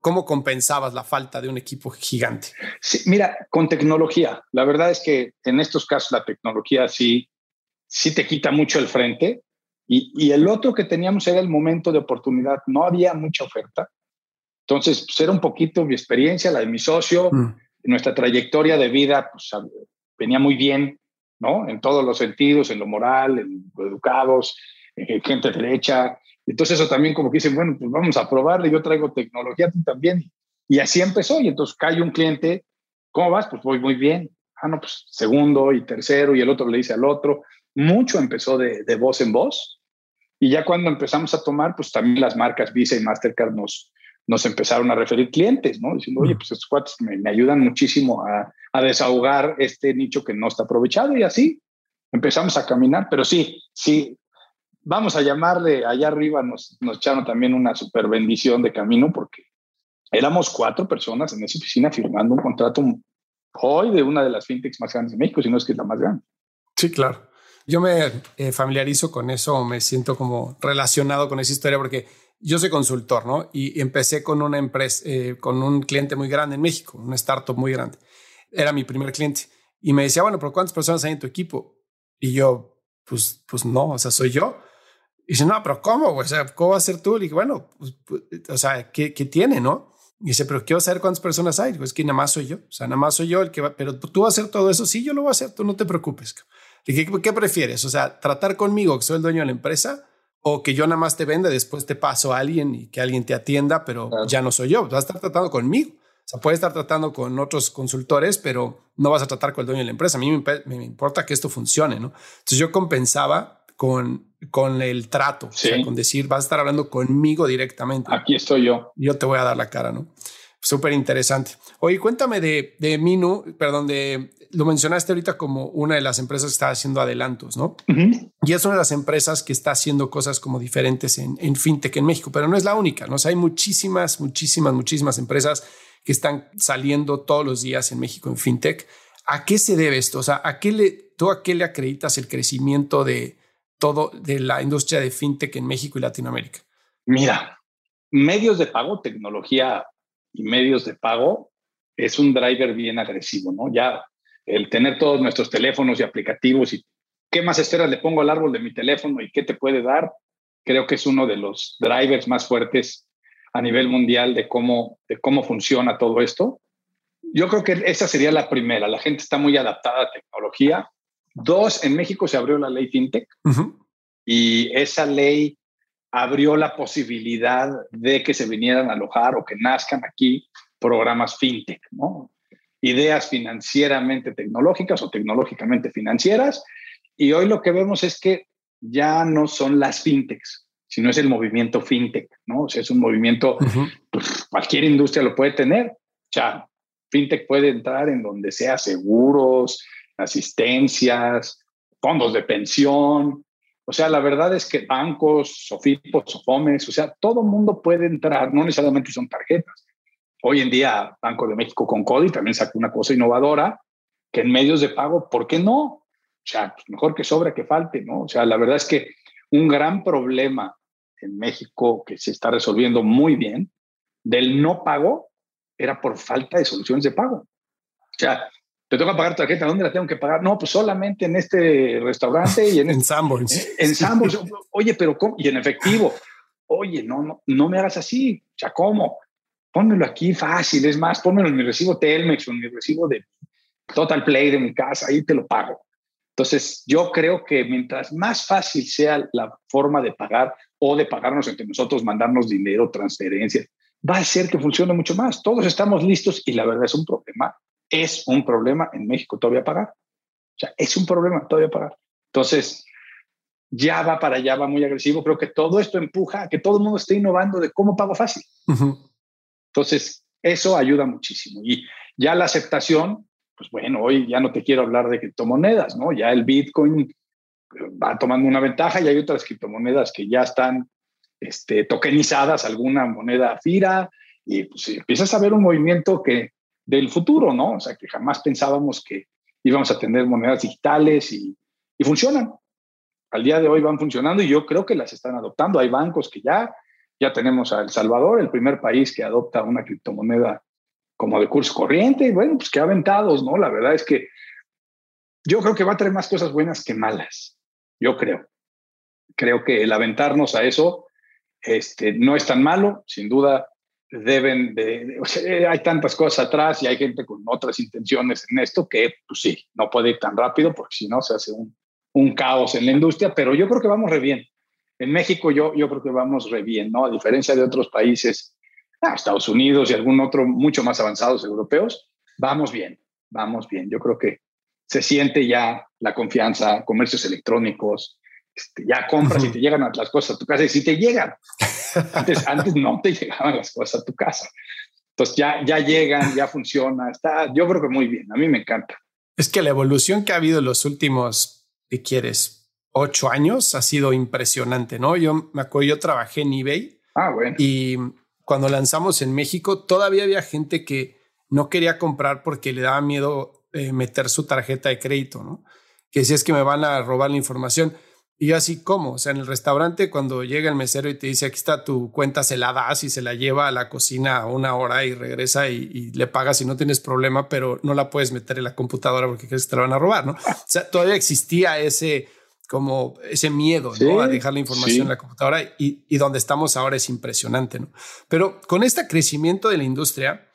¿cómo compensabas la falta de un equipo gigante? Sí, mira, con tecnología, la verdad es que en estos casos la tecnología sí, sí te quita mucho el frente. Y, y el otro que teníamos era el momento de oportunidad. No había mucha oferta. Entonces, pues era un poquito mi experiencia, la de mi socio, Mm. nuestra trayectoria de vida, pues venía muy bien, ¿no? En todos los sentidos, en lo moral, en lo educados, en gente derecha. Entonces eso también como que dicen, bueno, pues vamos a probarle, yo traigo tecnología, tú también. Y así empezó. Y entonces cae un cliente, ¿cómo vas? Pues voy muy bien. Ah, no, pues segundo y tercero y el otro le dice al otro. Mucho empezó de, de voz en voz. Y ya cuando empezamos a tomar, pues también las marcas Visa y Mastercard nos, nos empezaron a referir clientes, ¿no? Diciendo, oye, pues estos cuates me, ayudan muchísimo a, a, desahogar este nicho que no está aprovechado y así empezamos a caminar, pero sí, sí, vamos a llamarle, allá arriba nos, nos echaron también una super bendición de camino porque éramos cuatro personas en esa oficina firmando un contrato hoy de una de las fintechs más grandes de México, si no es que es la más grande. Sí, claro. Yo me eh, familiarizo con eso, me siento como relacionado con esa historia porque yo soy consultor, ¿no? Y empecé con una empresa, eh, con un cliente muy grande en México, una startup muy grande. Era mi primer cliente. Y me decía, bueno, pero ¿cuántas personas hay en tu equipo? Y yo, pues, pues no, o sea, soy yo. Y dice, no, pero ¿cómo? O sea, ¿cómo va a ser tú? Y dije, bueno, pues, pues, o sea, ¿qué, ¿qué, tiene, no? Y dice, pero quiero saber cuántas personas hay. Pues que nada más soy yo. O sea, nada más soy yo el que va, pero tú vas a hacer todo eso. Sí, yo lo voy a hacer, tú no te preocupes. Dije, ¿qué prefieres? O sea, tratar conmigo, que soy el dueño de la empresa, o que yo nada más te venda, después te paso a alguien y que alguien te atienda, pero ya no soy yo. Vas a estar tratando conmigo. O sea, puedes estar tratando con otros consultores, pero no vas a tratar con el dueño de la empresa. A mí me, importa que esto funcione, ¿no? Entonces yo compensaba con, con el trato, o sea, con decir, vas a estar hablando conmigo directamente. Aquí estoy yo. Yo te voy a dar la cara, ¿no? Súper interesante. Oye, cuéntame de, de Minu, perdón, de, lo mencionaste ahorita como una de las empresas que está haciendo adelantos, ¿no? Y es una de las empresas que está haciendo cosas como diferentes en, en, fintech en México, pero no es la única, ¿no? O sea, hay muchísimas, muchísimas, muchísimas empresas que están saliendo todos los días en México en fintech. ¿A qué se debe esto? O sea, ¿a qué le, ¿tú a qué le acreditas el crecimiento de todo, de la industria de fintech en México y Latinoamérica? Mira, medios de pago, tecnología y medios de pago es un driver bien agresivo, ¿no? Ya el tener todos nuestros teléfonos y aplicativos y qué más esperas le pongo al árbol de mi teléfono y qué te puede dar, creo que es uno de los drivers más fuertes a nivel mundial de cómo, de cómo funciona todo esto. Yo creo que esa sería la primera. La gente está muy adaptada a tecnología. Dos, en México se abrió la ley FinTech y esa ley abrió la posibilidad de que se vinieran a alojar o que nazcan aquí programas FinTech, ¿no? Ideas financieramente tecnológicas o tecnológicamente financieras. Y hoy lo que vemos es que ya no son las fintechs, sino es el movimiento fintech, ¿no? O sea, es un movimiento, pues, cualquier industria lo puede tener. O sea, fintech puede entrar en donde sea seguros, asistencias, fondos de pensión. O sea, la verdad es que bancos, sofipos, sofomes, o sea, todo mundo puede entrar, no necesariamente son tarjetas. Hoy en día, Banco de México con CODI también sacó una cosa innovadora, que en medios de pago, ¿por qué no? O sea, pues, mejor que sobra que falte, ¿no? O sea, la verdad es que un gran problema en México que se está resolviendo muy bien del no pago era por falta de soluciones de pago. O sea, te toca pagar tarjeta, ¿dónde la tengo que pagar? No, pues solamente en este restaurante y en, en Sanborns. En Sanborns. Oye, pero ¿cómo? Y en efectivo. Oye, no, no, no me hagas así. O sea, ¿cómo? Pónmelo aquí fácil, es más, pónmelo en mi recibo Telmex o en mi recibo de Total Play de mi casa, ahí te lo pago. Entonces, yo creo que mientras más fácil sea la forma de pagar o de pagarnos entre nosotros, mandarnos dinero, transferencias, va a ser que funcione mucho más. Todos estamos listos y la verdad es un problema. Es un problema en México todavía pagar. O sea, es un problema todavía pagar. Entonces, ya va para allá, va muy agresivo. Creo que todo esto empuja a que todo el mundo esté innovando de cómo pago fácil. Entonces, eso ayuda muchísimo. Y ya la aceptación, pues bueno, hoy ya no te quiero hablar de criptomonedas, ¿no? Ya el Bitcoin eh, va tomando una ventaja y hay otras criptomonedas que ya están este, tokenizadas, alguna moneda FIRA, y pues empiezas a ver un movimiento que del futuro, ¿no? O sea, que jamás pensábamos que íbamos a tener monedas digitales y, y funcionan. Al día de hoy van funcionando y yo creo que las están adoptando. Hay bancos que ya ya tenemos a El Salvador, el primer país que adopta una criptomoneda como de curso corriente. Y bueno, pues qué aventados, ¿no? La verdad es que yo creo que va a traer más cosas buenas que malas. Yo creo. Creo que el aventarnos a eso este, no es tan malo. Sin duda, deben de. hay tantas cosas atrás y hay gente con otras intenciones en esto que, pues sí, no puede ir tan rápido porque si no se hace un, un caos en la industria. Pero yo creo que vamos re bien. En México yo, yo creo que vamos re bien, ¿no? A diferencia de otros países, ah, Estados Unidos y algún otro mucho más avanzados europeos, vamos bien, vamos bien. Yo creo que se siente ya la confianza, comercios electrónicos, este, ya compras y te llegan las cosas a tu casa y si te llegan. Antes, antes no te llegaban las cosas a tu casa. Entonces ya, ya llegan, ya funciona, está, yo creo que muy bien, a mí me encanta. Es que la evolución que ha habido en los últimos, ¿qué quieres? Ocho años ha sido impresionante, ¿no? Yo me acuerdo, yo trabajé en eBay. Ah, bueno. Y cuando lanzamos en México, todavía había gente que no quería comprar porque le daba miedo eh, meter su tarjeta de crédito, ¿no? Que si es que me van a robar la información. Y yo así, ¿cómo? O sea, en el restaurante cuando llega el mesero y te dice, aquí está tu cuenta, se la das y se la lleva a la cocina una hora y regresa y, le pagas y no tienes problema, pero no la puedes meter en la computadora porque crees que te la van a robar, ¿no? O sea, todavía existía ese como ese miedo ¿no? a dejar la información en la computadora y, y donde estamos ahora es impresionante, ¿no? Pero con este crecimiento de la industria,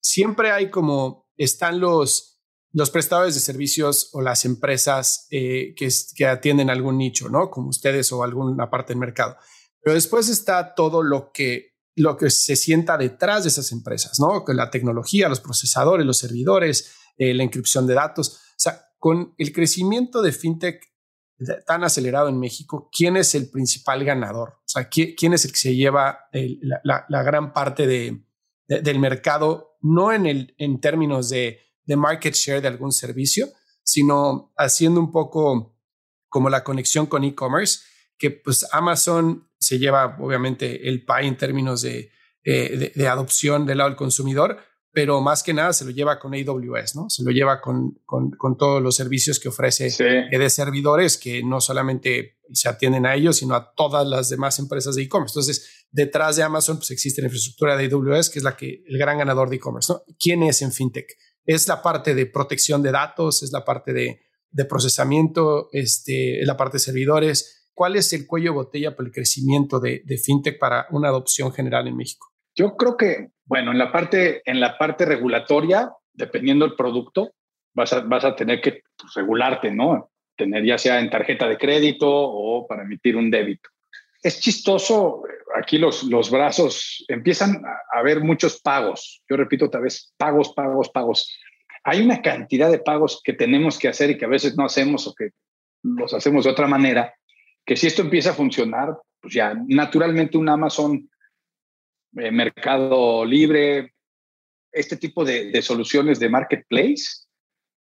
siempre hay como están los los prestadores de servicios o las empresas eh, que, que, atienden algún nicho, ¿no? Como ustedes o alguna parte del mercado. Pero después está todo lo que, lo que se sienta detrás de esas empresas, ¿no? La tecnología, los procesadores, los servidores, eh, la inscripción de datos. O sea, con el crecimiento de fintech tan acelerado en México, ¿quién es el principal ganador? O sea, ¿quién, es el que se lleva la, la, gran parte de, del mercado, no en, el, en términos de de market share de algún servicio, sino haciendo un poco como la conexión con e-commerce, que pues Amazon se lleva obviamente el pie en términos eh, de, de, adopción del lado del consumidor, pero más que nada se lo lleva con AWS, ¿no? Se lo lleva con, con, con todos los servicios que ofrece eh, de servidores que no solamente se atienden a ellos, sino a todas las demás empresas de e-commerce. Entonces, detrás de Amazon, pues existe la infraestructura de AWS, que es la que, el gran ganador de e-commerce, ¿no? ¿Quién es en FinTech? es la parte de protección de datos, es la parte de, procesamiento, este, es la parte de servidores. ¿Cuál es el cuello de botella para el crecimiento de, fintech para una adopción general en México? Yo creo que, bueno, en la parte, en la parte regulatoria, dependiendo del producto, vas a, vas a tener que regularte, ¿no? Tener ya sea en tarjeta de crédito o para emitir un débito. Es chistoso, aquí los, los brazos empiezan a haber muchos pagos. Yo repito otra vez, pagos, pagos, pagos. Hay una cantidad de pagos que tenemos que hacer y que a veces no hacemos o que los hacemos de otra manera, que si esto empieza a funcionar, pues ya naturalmente un Amazon, eh, Mercado Libre, este tipo de, soluciones de marketplace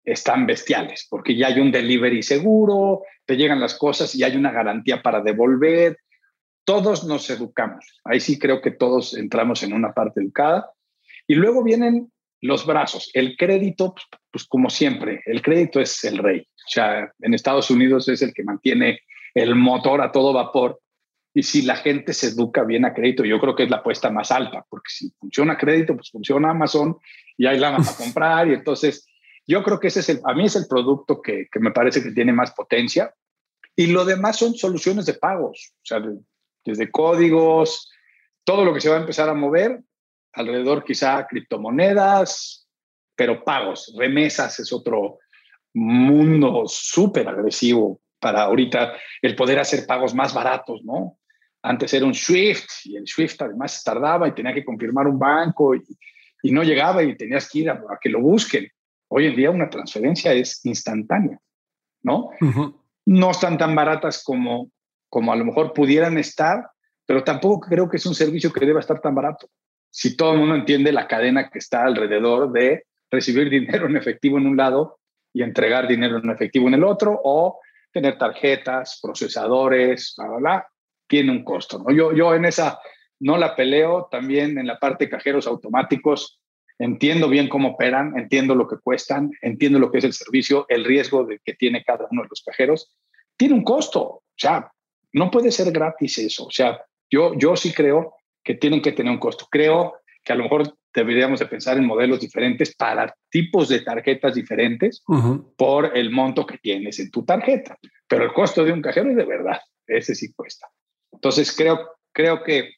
están bestiales, porque ya hay un delivery seguro, te llegan las cosas y hay una garantía para devolver, todos nos educamos. Ahí sí creo que todos entramos en una parte educada. Y luego vienen los brazos. El crédito, pues, pues, como siempre, el crédito es el rey. O sea, en Estados Unidos es el que mantiene el motor a todo vapor. Y si la gente se educa bien a crédito, yo creo que es la apuesta más alta, porque si funciona crédito, pues funciona Amazon y ahí la van a comprar. Y entonces, yo creo que ese es el, a mí es el producto que, que me parece que tiene más potencia. Y lo demás son soluciones de pagos. O sea, desde códigos, todo lo que se va a empezar a mover, alrededor quizá criptomonedas, pero pagos, remesas es otro mundo súper agresivo para ahorita el poder hacer pagos más baratos, ¿no? Antes era un SWIFT y el SWIFT además tardaba y tenía que confirmar un banco y, no llegaba y tenías que ir a, que lo busquen. Hoy en día una transferencia es instantánea, ¿no? No están tan baratas como, como a lo mejor pudieran estar, pero tampoco creo que es un servicio que deba estar tan barato. Si todo el mundo entiende la cadena que está alrededor de recibir dinero en efectivo en un lado y entregar dinero en efectivo en el otro, o tener tarjetas, procesadores, bla, bla, bla, tiene un costo. ¿no? Yo, yo en esa no la peleo, también en la parte de cajeros automáticos, entiendo bien cómo operan, entiendo lo que cuestan, entiendo lo que es el servicio, el riesgo de que tiene cada uno de los cajeros, tiene un costo. O sea, no puede ser gratis eso. O sea, yo, yo sí creo que tienen que tener un costo. Creo que a lo mejor deberíamos de pensar en modelos diferentes para tipos de tarjetas diferentes por el monto que tienes en tu tarjeta. Pero el costo de un cajero es de verdad, ese sí cuesta. Entonces creo, creo que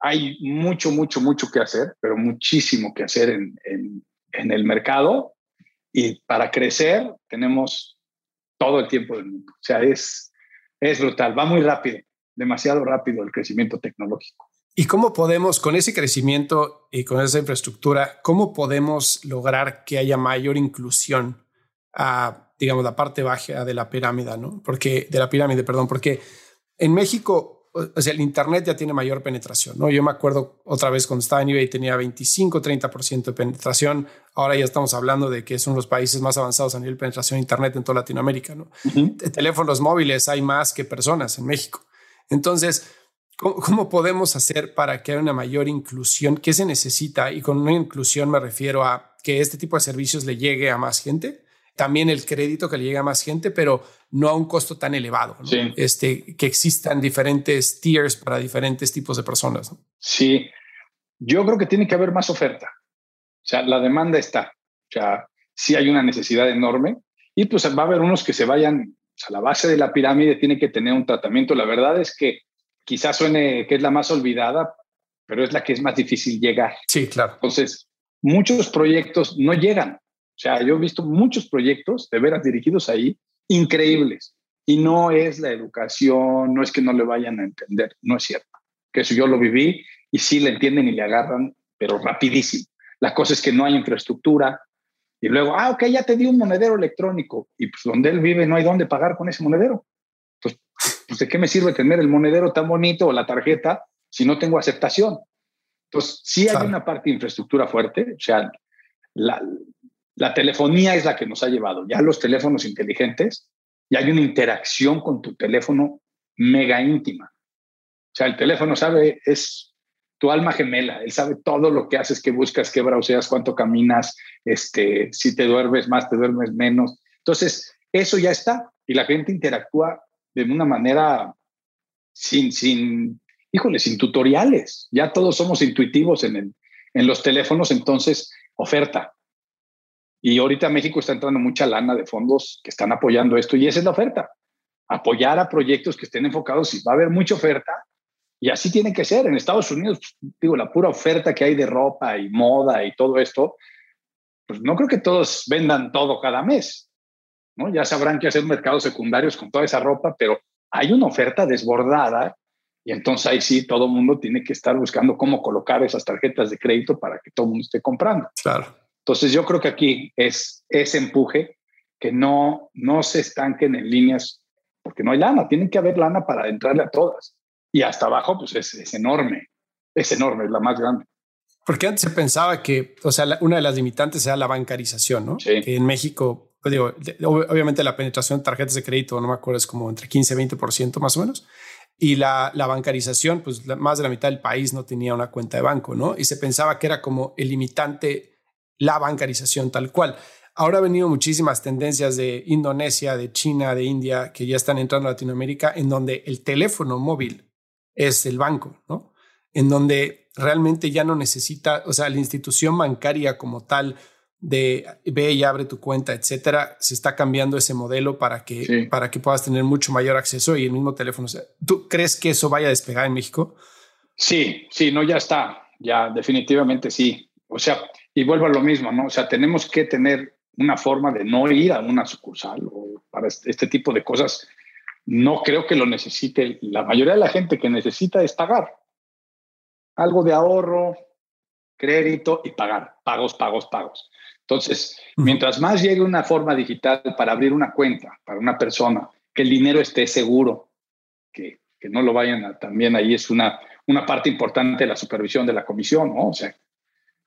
hay mucho, mucho, mucho que hacer, pero muchísimo que hacer en, en, en el mercado y para crecer tenemos todo el tiempo del mundo. O sea, es, es brutal, va muy rápido, demasiado rápido el crecimiento tecnológico. ¿Y cómo podemos, con ese crecimiento y con esa infraestructura, cómo podemos lograr que haya mayor inclusión a, digamos, la parte baja de la pirámide, ¿no? Porque, de la pirámide, perdón, porque en México o sea, el Internet ya tiene mayor penetración, ¿no? Yo me acuerdo otra vez cuando estaba en eBay tenía 25, 30% de penetración. Ahora ya estamos hablando de que son los países más avanzados a nivel de penetración de Internet en toda Latinoamérica, ¿no? De teléfonos móviles hay más que personas en México. Entonces, ¿cómo, podemos hacer para que haya una mayor inclusión? ¿Qué se necesita? Y con una inclusión me refiero a que este tipo de servicios le llegue a más gente también el crédito que le llega a más gente, pero no a un costo tan elevado. Este, que existan diferentes tiers para diferentes tipos de personas. Sí, yo creo que tiene que haber más oferta. O sea, la demanda está. O sea, sí hay una necesidad enorme y pues va a haber unos que se vayan a la base de la pirámide, tiene que tener un tratamiento. La verdad es que quizás suene que es la más olvidada, pero es la que es más difícil llegar. Sí, claro. Entonces, muchos proyectos no llegan o sea, yo he visto muchos proyectos de veras dirigidos ahí, increíbles. Y no es la educación, no es que no le vayan a entender, no es cierto. Que eso yo lo viví y sí le entienden y le agarran, pero rapidísimo. La cosa es que no hay infraestructura. Y luego, ah, ok, ya te di un monedero electrónico. Y pues donde él vive no hay dónde pagar con ese monedero. Pues, pues ¿de qué me sirve tener el monedero tan bonito o la tarjeta si no tengo aceptación? Entonces, sí hay una parte de infraestructura fuerte. O sea, la, la telefonía es la que nos ha llevado ya los teléfonos inteligentes y hay una interacción con tu teléfono mega íntima. O sea, el teléfono sabe, es tu alma gemela, él sabe todo lo que haces, qué buscas, qué browseas, cuánto caminas, este, si te duermes más, te duermes menos. Entonces, eso ya está y la gente interactúa de una manera sin, sin, híjole, sin tutoriales. Ya todos somos intuitivos en, en los teléfonos, entonces, oferta, y ahorita México está entrando mucha lana de fondos que están apoyando esto y esa es la oferta. Apoyar a proyectos que estén enfocados y va a haber mucha oferta y así tiene que ser. En Estados Unidos, digo, la pura oferta que hay de ropa y moda y todo esto, pues no creo que todos vendan todo cada mes, ¿no? Ya sabrán que hacer mercados secundarios con toda esa ropa, pero hay una oferta desbordada y entonces ahí sí todo el mundo tiene que estar buscando cómo colocar esas tarjetas de crédito para que todo el mundo esté comprando. Claro. Entonces yo creo que aquí es ese empuje que no, no se estanquen en líneas, porque no hay lana, tienen que haber lana para entrarle a todas. Y hasta abajo, pues es, enorme, es enorme, es la más grande. Porque antes se pensaba que, o sea, una de las limitantes era la bancarización, ¿no? Sí. Que en México, pues digo, obviamente la penetración de tarjetas de crédito, no me acuerdo, es como entre 15 y 20% más o menos. Y la, la bancarización, pues más de la mitad del país no tenía una cuenta de banco, ¿no? Y se pensaba que era como el limitante la bancarización tal cual. Ahora han venido muchísimas tendencias de Indonesia, de China, de India, que ya están entrando a Latinoamérica, en donde el teléfono móvil es el banco, ¿no? En donde realmente ya no necesita, o sea, la institución bancaria como tal de ve y abre tu cuenta, etcétera, se está cambiando ese modelo para que, para que puedas tener mucho mayor acceso y el mismo teléfono. ¿Tú crees que eso vaya a despegar en México? Sí, sí, no, ya está, ya definitivamente sí. O sea, y vuelvo a lo mismo, ¿no? O sea, tenemos que tener una forma de no ir a una sucursal o para este, este tipo de cosas. No creo que lo necesite. La mayoría de la gente que necesita es pagar. Algo de ahorro, crédito y pagar. Pagos, pagos, pagos. Entonces, mientras más llegue una forma digital para abrir una cuenta para una persona, que el dinero esté seguro, que, que no lo vayan a, también ahí es una, una parte importante de la supervisión de la comisión, ¿no? O sea,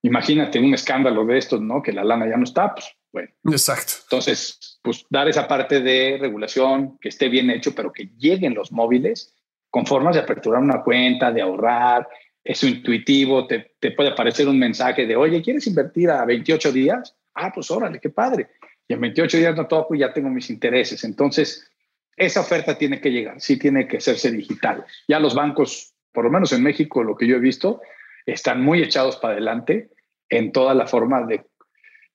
imagínate un escándalo de estos, ¿no? Que la lana ya no está, pues bueno. Exacto. Entonces, pues dar esa parte de regulación que esté bien hecho, pero que lleguen los móviles con formas de aperturar una cuenta, de ahorrar, eso intuitivo, te, te puede aparecer un mensaje de, oye, ¿quieres invertir a 28 días? Ah, pues órale, qué padre. Y en 28 días no toco y ya tengo mis intereses. Entonces, esa oferta tiene que llegar, sí tiene que hacerse digital. Ya los bancos, por lo menos en México, lo que yo he visto, están muy echados para adelante en toda la forma de,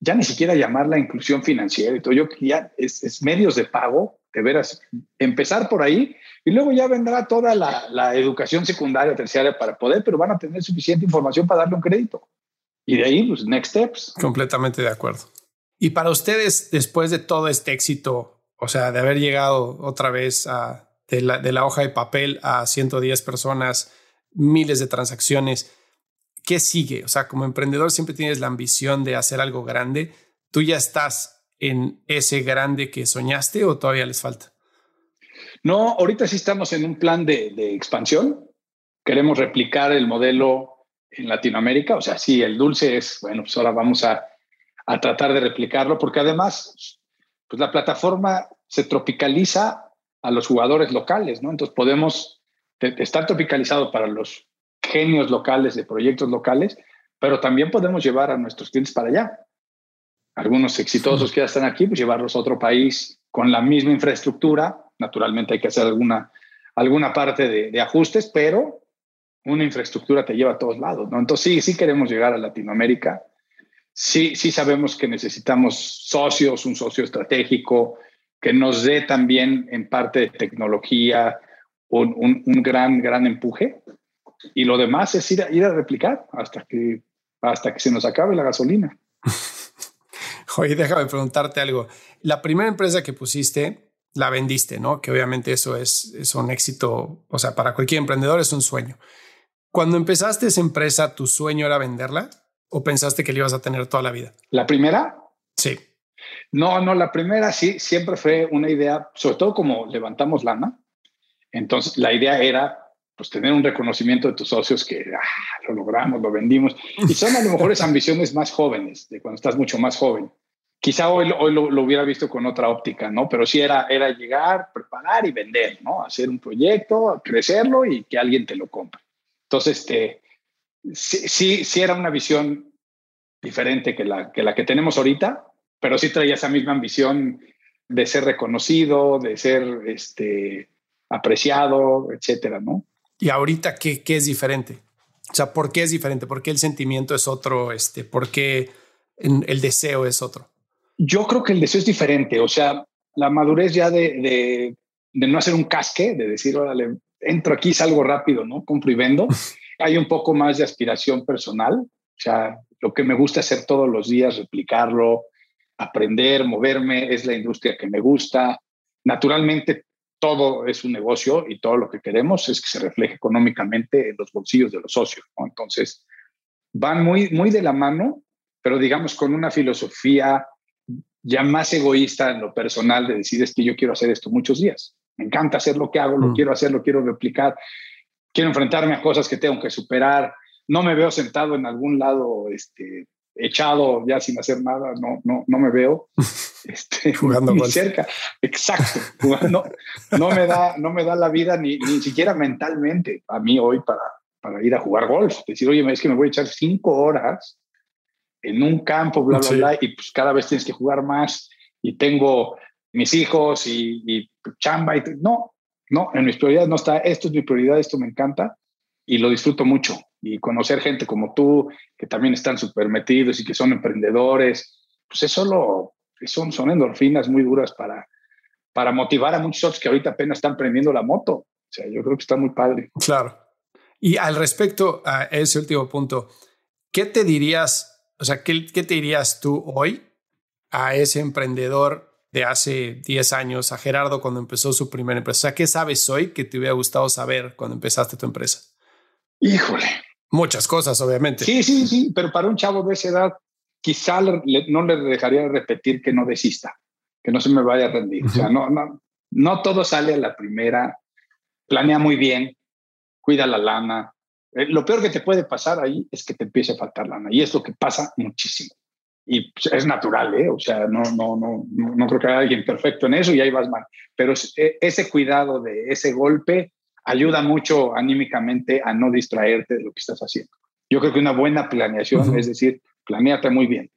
ya ni siquiera llamar la inclusión financiera y todo, yo ya es, medios de pago, de veras, empezar por ahí y luego ya vendrá toda la, la educación secundaria, terciaria para poder, pero van a tener suficiente información para darle un crédito. Y de ahí, pues, next steps. Completamente de acuerdo. Y para ustedes, después de todo este éxito, o sea, de haber llegado otra vez a, de, la, de la hoja de papel a 110 personas, miles de transacciones, ¿qué sigue? O sea, como emprendedor siempre tienes la ambición de hacer algo grande. ¿Tú ya estás en ese grande que soñaste o todavía les falta? No, ahorita sí estamos en un plan de, expansión. Queremos replicar el modelo en Latinoamérica. O sea, sí, el dulce es, bueno, pues ahora vamos a, a tratar de replicarlo, porque además, pues la plataforma se tropicaliza a los jugadores locales, ¿no? Entonces podemos estar tropicalizado para los genios locales de proyectos locales, pero también podemos llevar a nuestros clientes para allá. Algunos exitosos que ya están aquí, pues llevarlos a otro país con la misma infraestructura. Naturalmente hay que hacer alguna, alguna parte de, de ajustes, pero una infraestructura te lleva a todos lados, ¿no? Entonces sí, sí queremos llegar a Latinoamérica. Sí, sí sabemos que necesitamos socios, un socio estratégico que nos dé también en parte de tecnología un, un, un gran, gran empuje. Y lo demás es ir a, ir a replicar hasta que, hasta que se nos acabe la gasolina. Oye, déjame preguntarte algo. La primera empresa que pusiste, la vendiste, ¿no? Que obviamente eso es, es un éxito, o sea, para cualquier emprendedor es un sueño. Cuando empezaste esa empresa, ¿tu sueño era venderla o pensaste que la ibas a tener toda la vida? ¿La primera? Sí. No, no, la primera sí, siempre fue una idea, sobre todo como levantamos lana. Entonces, la idea era pues tener un reconocimiento de tus socios que ah, lo logramos, lo vendimos. Y son a lo mejor esas ambiciones más jóvenes, de cuando estás mucho más joven. Quizá hoy, hoy lo, hubiera visto con otra óptica, ¿no? Pero sí era, era llegar, preparar y vender, ¿no? Hacer un proyecto, crecerlo y que alguien te lo compre. Entonces, este, sí, sí, sí era una visión diferente que la, que la que tenemos ahorita, pero sí traía esa misma ambición de ser reconocido, de ser este, apreciado, etcétera, ¿no? ¿Y ahorita qué, qué es diferente? O sea, ¿por qué es diferente? ¿Por qué el sentimiento es otro? Este, ¿Por qué el deseo es otro? Yo creo que el deseo es diferente. O sea, la madurez ya de, de, de no hacer un casque, de decir, órale, entro aquí, salgo rápido, ¿no? Compro y vendo. Hay un poco más de aspiración personal. O sea, lo que me gusta hacer todos los días, replicarlo, aprender, moverme, es la industria que me gusta. Naturalmente, todo es un negocio y todo lo que queremos es que se refleje económicamente en los bolsillos de los socios. ¿no? Entonces, van muy, muy de la mano, pero digamos con una filosofía ya más egoísta en lo personal de decir es que yo quiero hacer esto muchos días. Me encanta hacer lo que hago, lo mm. quiero hacer, lo quiero replicar, quiero enfrentarme a cosas que tengo que superar. No me veo sentado en algún lado este, echado ya sin hacer nada, no, no, no me veo este, jugando ni cerca. Exacto. no, no, me da, no me da la vida ni, ni siquiera mentalmente a mí hoy para, para ir a jugar golf. Decir, oye, es que me voy a echar cinco horas en un campo, bla, bla, sí. bla, y pues cada vez tienes que jugar más y tengo mis hijos y, y chamba y no, no, en mis prioridades no está, esto es mi prioridad, esto me encanta y lo disfruto mucho. Y conocer gente como tú, que también están súper metidos y que son emprendedores, pues eso lo, son, son endorfinas muy duras para, para motivar a muchos otros que ahorita apenas están prendiendo la moto. O sea, yo creo que está muy padre. Claro. Y al respecto a ese último punto, ¿qué te dirías, o sea, qué, qué te dirías tú hoy a ese emprendedor de hace 10 años, a Gerardo cuando empezó su primera empresa? O sea, ¿qué sabes hoy que te hubiera gustado saber cuando empezaste tu empresa? Híjole. Muchas cosas, obviamente. Sí, sí, sí, pero para un chavo de esa edad, quizá le, no le dejaría repetir que no desista, que no se me vaya a rendir. Uh -huh. O sea, no, no, no todo sale a la primera. Planea muy bien, cuida la lana. Eh, lo peor que te puede pasar ahí es que te empiece a faltar lana y es lo que pasa muchísimo. Y pues, es natural, ¿eh? O sea, no, no, no, no, no creo que haya alguien perfecto en eso y ahí vas mal. Pero e, ese cuidado de ese golpe ayuda mucho anímicamente a no distraerte de lo que estás haciendo. Yo creo que una buena planeación, uh -huh. es decir, planeate muy bien,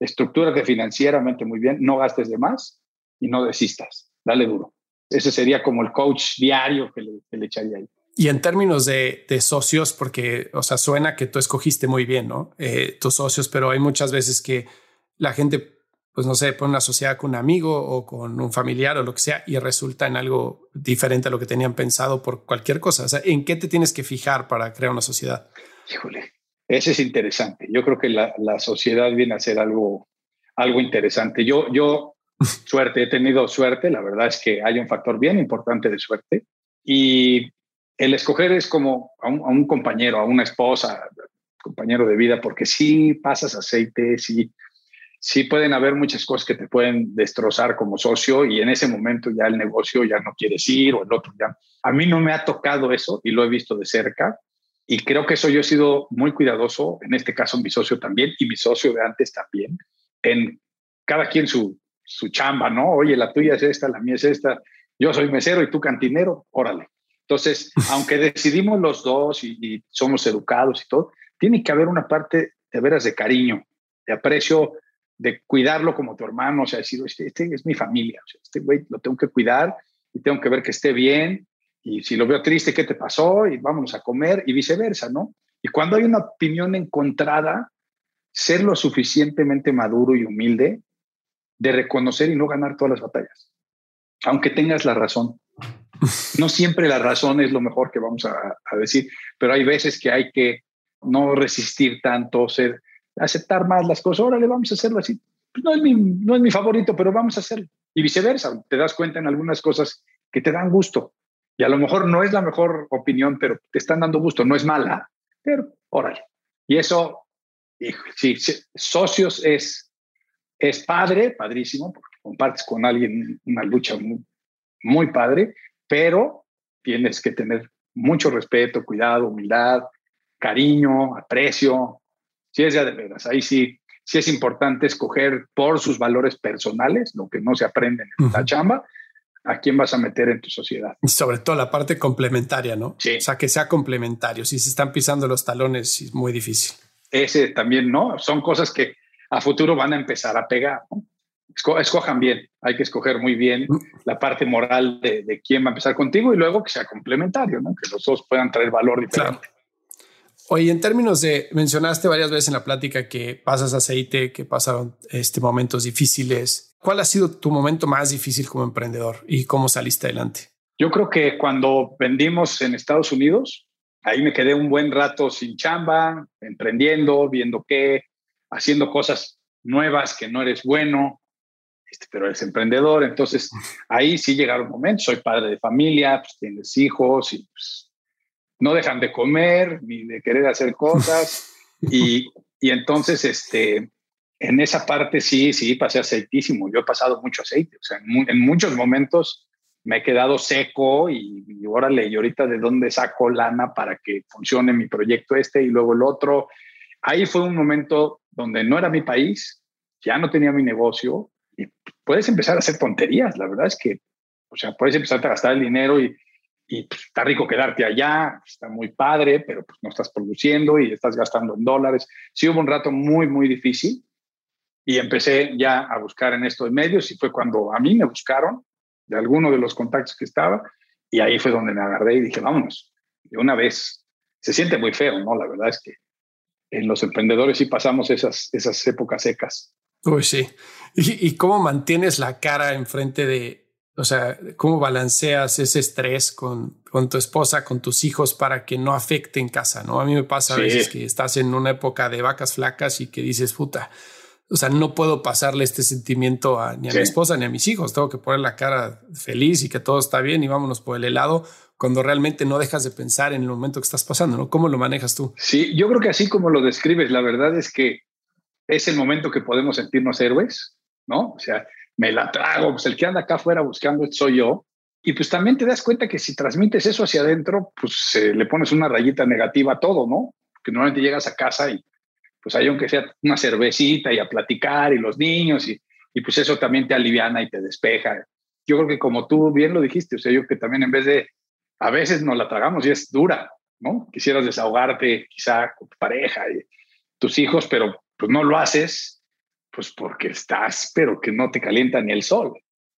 estructúrate financieramente muy bien, no gastes de más y no desistas, dale duro. Ese sería como el coach diario que le, que le echaría ahí. Y en términos de, de, socios, porque, o sea, suena que tú escogiste muy bien, ¿no? Eh, tus socios, pero hay muchas veces que la gente, pues no sé, pone una sociedad con un amigo o con un familiar o lo que sea y resulta en algo diferente a lo que tenían pensado por cualquier cosa. O sea, ¿en qué te tienes que fijar para crear una sociedad? Híjole, ese es interesante. Yo creo que la, la sociedad viene a ser algo, algo interesante. Yo, yo, suerte, he tenido suerte. La verdad es que hay un factor bien importante de suerte. Y el escoger es como a un, a un, compañero, a una esposa, compañero de vida, porque sí pasas aceite, sí. Sí pueden haber muchas cosas que te pueden destrozar como socio y en ese momento ya el negocio ya no quieres ir o el otro ya. A mí no me ha tocado eso y lo he visto de cerca y creo que eso yo he sido muy cuidadoso, en este caso mi socio también y mi socio de antes también, en cada quien su, su chamba, ¿no? Oye, la tuya es esta, la mía es esta, yo soy mesero y tú cantinero, órale. Entonces, aunque decidimos los dos y, somos educados y todo, tiene que haber una parte de veras de cariño, de aprecio, de cuidarlo como tu hermano, o sea, decir, este, este es mi familia, este güey lo tengo que cuidar y tengo que ver que esté bien y si lo veo triste, ¿qué te pasó? Y vámonos a comer y viceversa, ¿no? Y cuando hay una opinión encontrada, ser lo suficientemente maduro y humilde de reconocer y no ganar todas las batallas, aunque tengas la razón. No siempre la razón es lo mejor que vamos a, decir, pero hay veces que hay que no resistir tanto, ser, aceptar más las cosas. Órale, vamos a hacerlo así. Pues no, es mi, no es mi favorito, pero vamos a hacerlo. Y viceversa, te das cuenta en algunas cosas que te dan gusto. Y a lo mejor no es la mejor opinión, pero te están dando gusto. No es mala, pero órale. Y eso, sí, socios es, es padre, padrísimo, porque compartes con alguien una lucha muy, muy padre, pero tienes que tener mucho respeto, cuidado, humildad, cariño, aprecio. Si es ya de veras, ahí sí, sí es importante escoger por sus valores personales, lo que no se aprende en la chamba, a quién vas a meter en tu sociedad. Y sobre todo la parte complementaria, ¿no? Sí. O sea, que sea complementario. Si se están pisando los talones, es muy difícil. Ese también, ¿no? Son cosas que a futuro van a empezar a pegar. ¿no? escojan bien, hay que escoger muy bien la parte moral de, quién va a empezar contigo y luego que sea complementario, ¿no? que los dos puedan traer valor diferente. Oye, en términos de, mencionaste varias veces en la plática que pasas aceite, que pasaron este, momentos difíciles. ¿Cuál ha sido tu momento más difícil como emprendedor y cómo saliste adelante? Yo creo que cuando vendimos en Estados Unidos, ahí me quedé un buen rato sin chamba, emprendiendo, viendo qué, haciendo cosas nuevas que no eres bueno, este, pero eres emprendedor, entonces ahí sí llegaron momentos, soy padre de familia, pues tienes hijos y pues, no dejan de comer ni de querer hacer cosas y, y entonces este, en esa parte sí, sí, pasé aceitísimo, yo he pasado mucho aceite, o sea, en, muchos momentos me he quedado seco y, y, órale, y ahorita de dónde saco lana para que funcione mi proyecto este y luego el otro. Ahí fue un momento donde no era mi país, ya no tenía mi negocio, puedes empezar a hacer tonterías. La verdad es que, o sea, puedes empezar a gastar el dinero y, y pues, está rico quedarte allá, está muy padre, pero pues no estás produciendo y estás gastando en dólares. Sí hubo un rato muy, muy difícil y empecé ya a buscar en esto de medios y fue cuando a mí me buscaron de alguno de los contactos que estaba y ahí fue donde me agarré y dije, vámonos, de una vez. Se siente muy feo, ¿no? La verdad es que en los emprendedores sí pasamos esas, esas épocas secas. Uy, sí. ¿Y, cómo mantienes la cara enfrente de, o sea, cómo balanceas ese estrés con, con, tu esposa, con tus hijos para que no afecte en casa? ¿no? A mí me pasa a veces que estás en una época de vacas flacas y que dices, puta, o sea, no puedo pasarle este sentimiento a, ni a mi esposa ni a mis hijos. Tengo que poner la cara feliz y que todo está bien y vámonos por el helado cuando realmente no dejas de pensar en el momento que estás pasando, ¿no? ¿Cómo lo manejas tú? Sí, yo creo que así como lo describes, la verdad es que es el momento que podemos sentirnos héroes, ¿no? O sea, me la trago, pues el que anda acá afuera buscando soy yo. Y pues también te das cuenta que si transmites eso hacia adentro, pues le pones una rayita negativa a todo, ¿no? Que normalmente llegas a casa y pues hay aunque sea una cervecita y a platicar y los niños y, y pues eso también te aliviana y te despeja. Yo creo que como tú bien lo dijiste, o sea, yo que también en vez de, a veces nos la tragamos y es dura, ¿no? Quisieras desahogarte quizá con tu pareja y tus hijos, pero pues no lo haces, pues porque estás, pero que no te calienta ni el sol.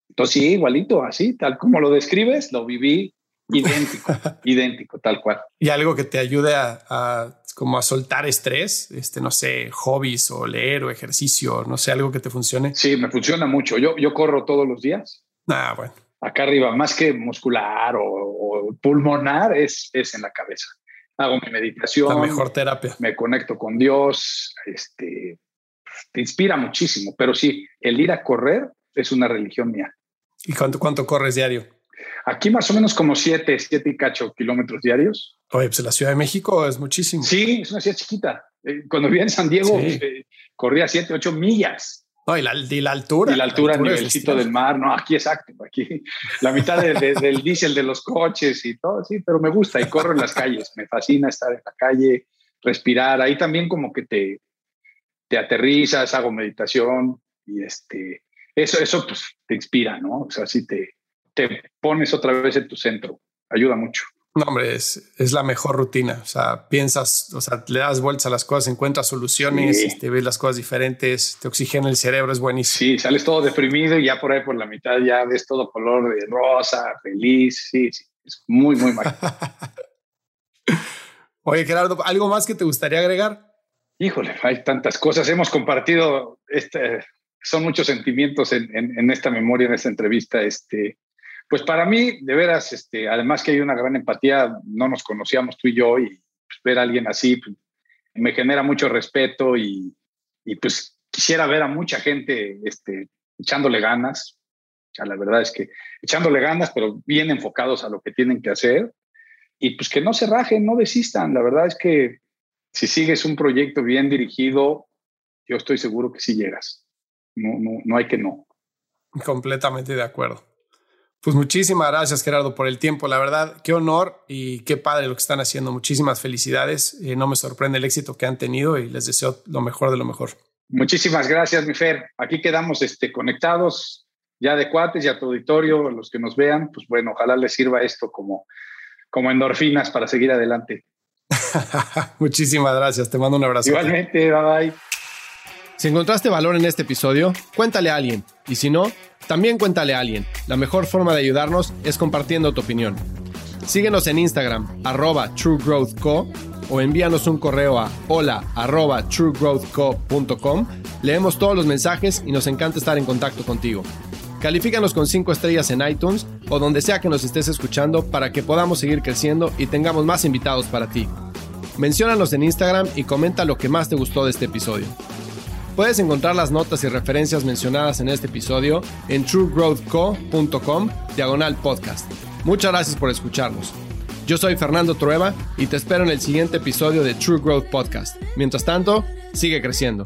Entonces, sí, igualito, así, tal como lo describes, lo viví idéntico, idéntico, tal cual. Y algo que te ayude a, como a soltar estrés, este, no sé, hobbies o leer o ejercicio, no sé, algo que te funcione. Sí, me funciona mucho. Yo, yo corro todos los días. Ah, bueno. Acá arriba, más que muscular o, o pulmonar, es, es en la cabeza hago mi meditación. La mejor terapia. Me conecto con Dios, este, te inspira muchísimo, pero sí, el ir a correr es una religión mía. ¿Y cuánto, cuánto corres diario? Aquí más o menos como siete, siete y cacho kilómetros diarios. Oye, pues la Ciudad de México es muchísimo. Sí, es una ciudad chiquita. Eh, cuando vivía en San Diego, eh, corría siete, ocho millas. No, y la, la altura. Y la altura, el nivelcito del mar. No, aquí exacto. Aquí la mitad del diésel de los coches y todo, sí, pero me gusta y corro en las calles. Me fascina estar en la calle, respirar. Ahí también como que te, te aterrizas, hago meditación y este, eso, eso pues te inspira, ¿no? O sea, si te, te pones otra vez en tu centro, ayuda mucho. No, hombre, es, es, la mejor rutina. O sea, piensas, o sea, le das vueltas a las cosas, encuentras soluciones, te ves las cosas diferentes, te oxigena el cerebro, es buenísimo. Sí, sales todo deprimido y ya por ahí por la mitad ya ves todo color de rosa, feliz. Sí, sí, es muy, muy mágico. Oye, Gerardo, ¿algo más que te gustaría agregar? Híjole, hay tantas cosas. Hemos compartido, este, son muchos sentimientos en, esta memoria, en esta entrevista. Este, pues para mí, de veras, este, además que hay una gran empatía, no nos conocíamos tú y yo, y pues, ver a alguien así pues, me genera mucho respeto y, y, pues quisiera ver a mucha gente este, echándole ganas. Sea, la verdad es que echándole ganas, pero bien enfocados a lo que tienen que hacer y pues que no se rajen, no desistan. La verdad es que si sigues un proyecto bien dirigido, yo estoy seguro que sí llegas. No, no, no hay que no. Completamente de acuerdo. Pues muchísimas gracias, Gerardo, por el tiempo. La verdad, qué honor y qué padre lo que están haciendo. Muchísimas felicidades. Eh, no me sorprende el éxito que han tenido y les deseo lo mejor de lo mejor. Muchísimas gracias, mi Fer. Aquí quedamos este, conectados ya de cuates y a tu auditorio, los que nos vean, pues bueno, ojalá les sirva esto como, como endorfinas para seguir adelante. Muchísimas gracias. Te mando un abrazo. Igualmente, bye bye. Si encontraste valor en este episodio, cuéntale a alguien. Y si no, también cuéntale a alguien. La mejor forma de ayudarnos es compartiendo tu opinión. Síguenos en Instagram, arroba truegrowthco, o envíanos un correo a hola arroba truegrowthco.com. Leemos todos los mensajes y nos encanta estar en contacto contigo. Califícanos con 5 estrellas en iTunes o donde sea que nos estés escuchando para que podamos seguir creciendo y tengamos más invitados para ti. Menciónanos en Instagram y comenta lo que más te gustó de este episodio. Puedes encontrar las notas y referencias mencionadas en este episodio en truegrowthco.com diagonal podcast. Muchas gracias por escucharnos. Yo soy Fernando Trueba y te espero en el siguiente episodio de True Growth Podcast. Mientras tanto, sigue creciendo.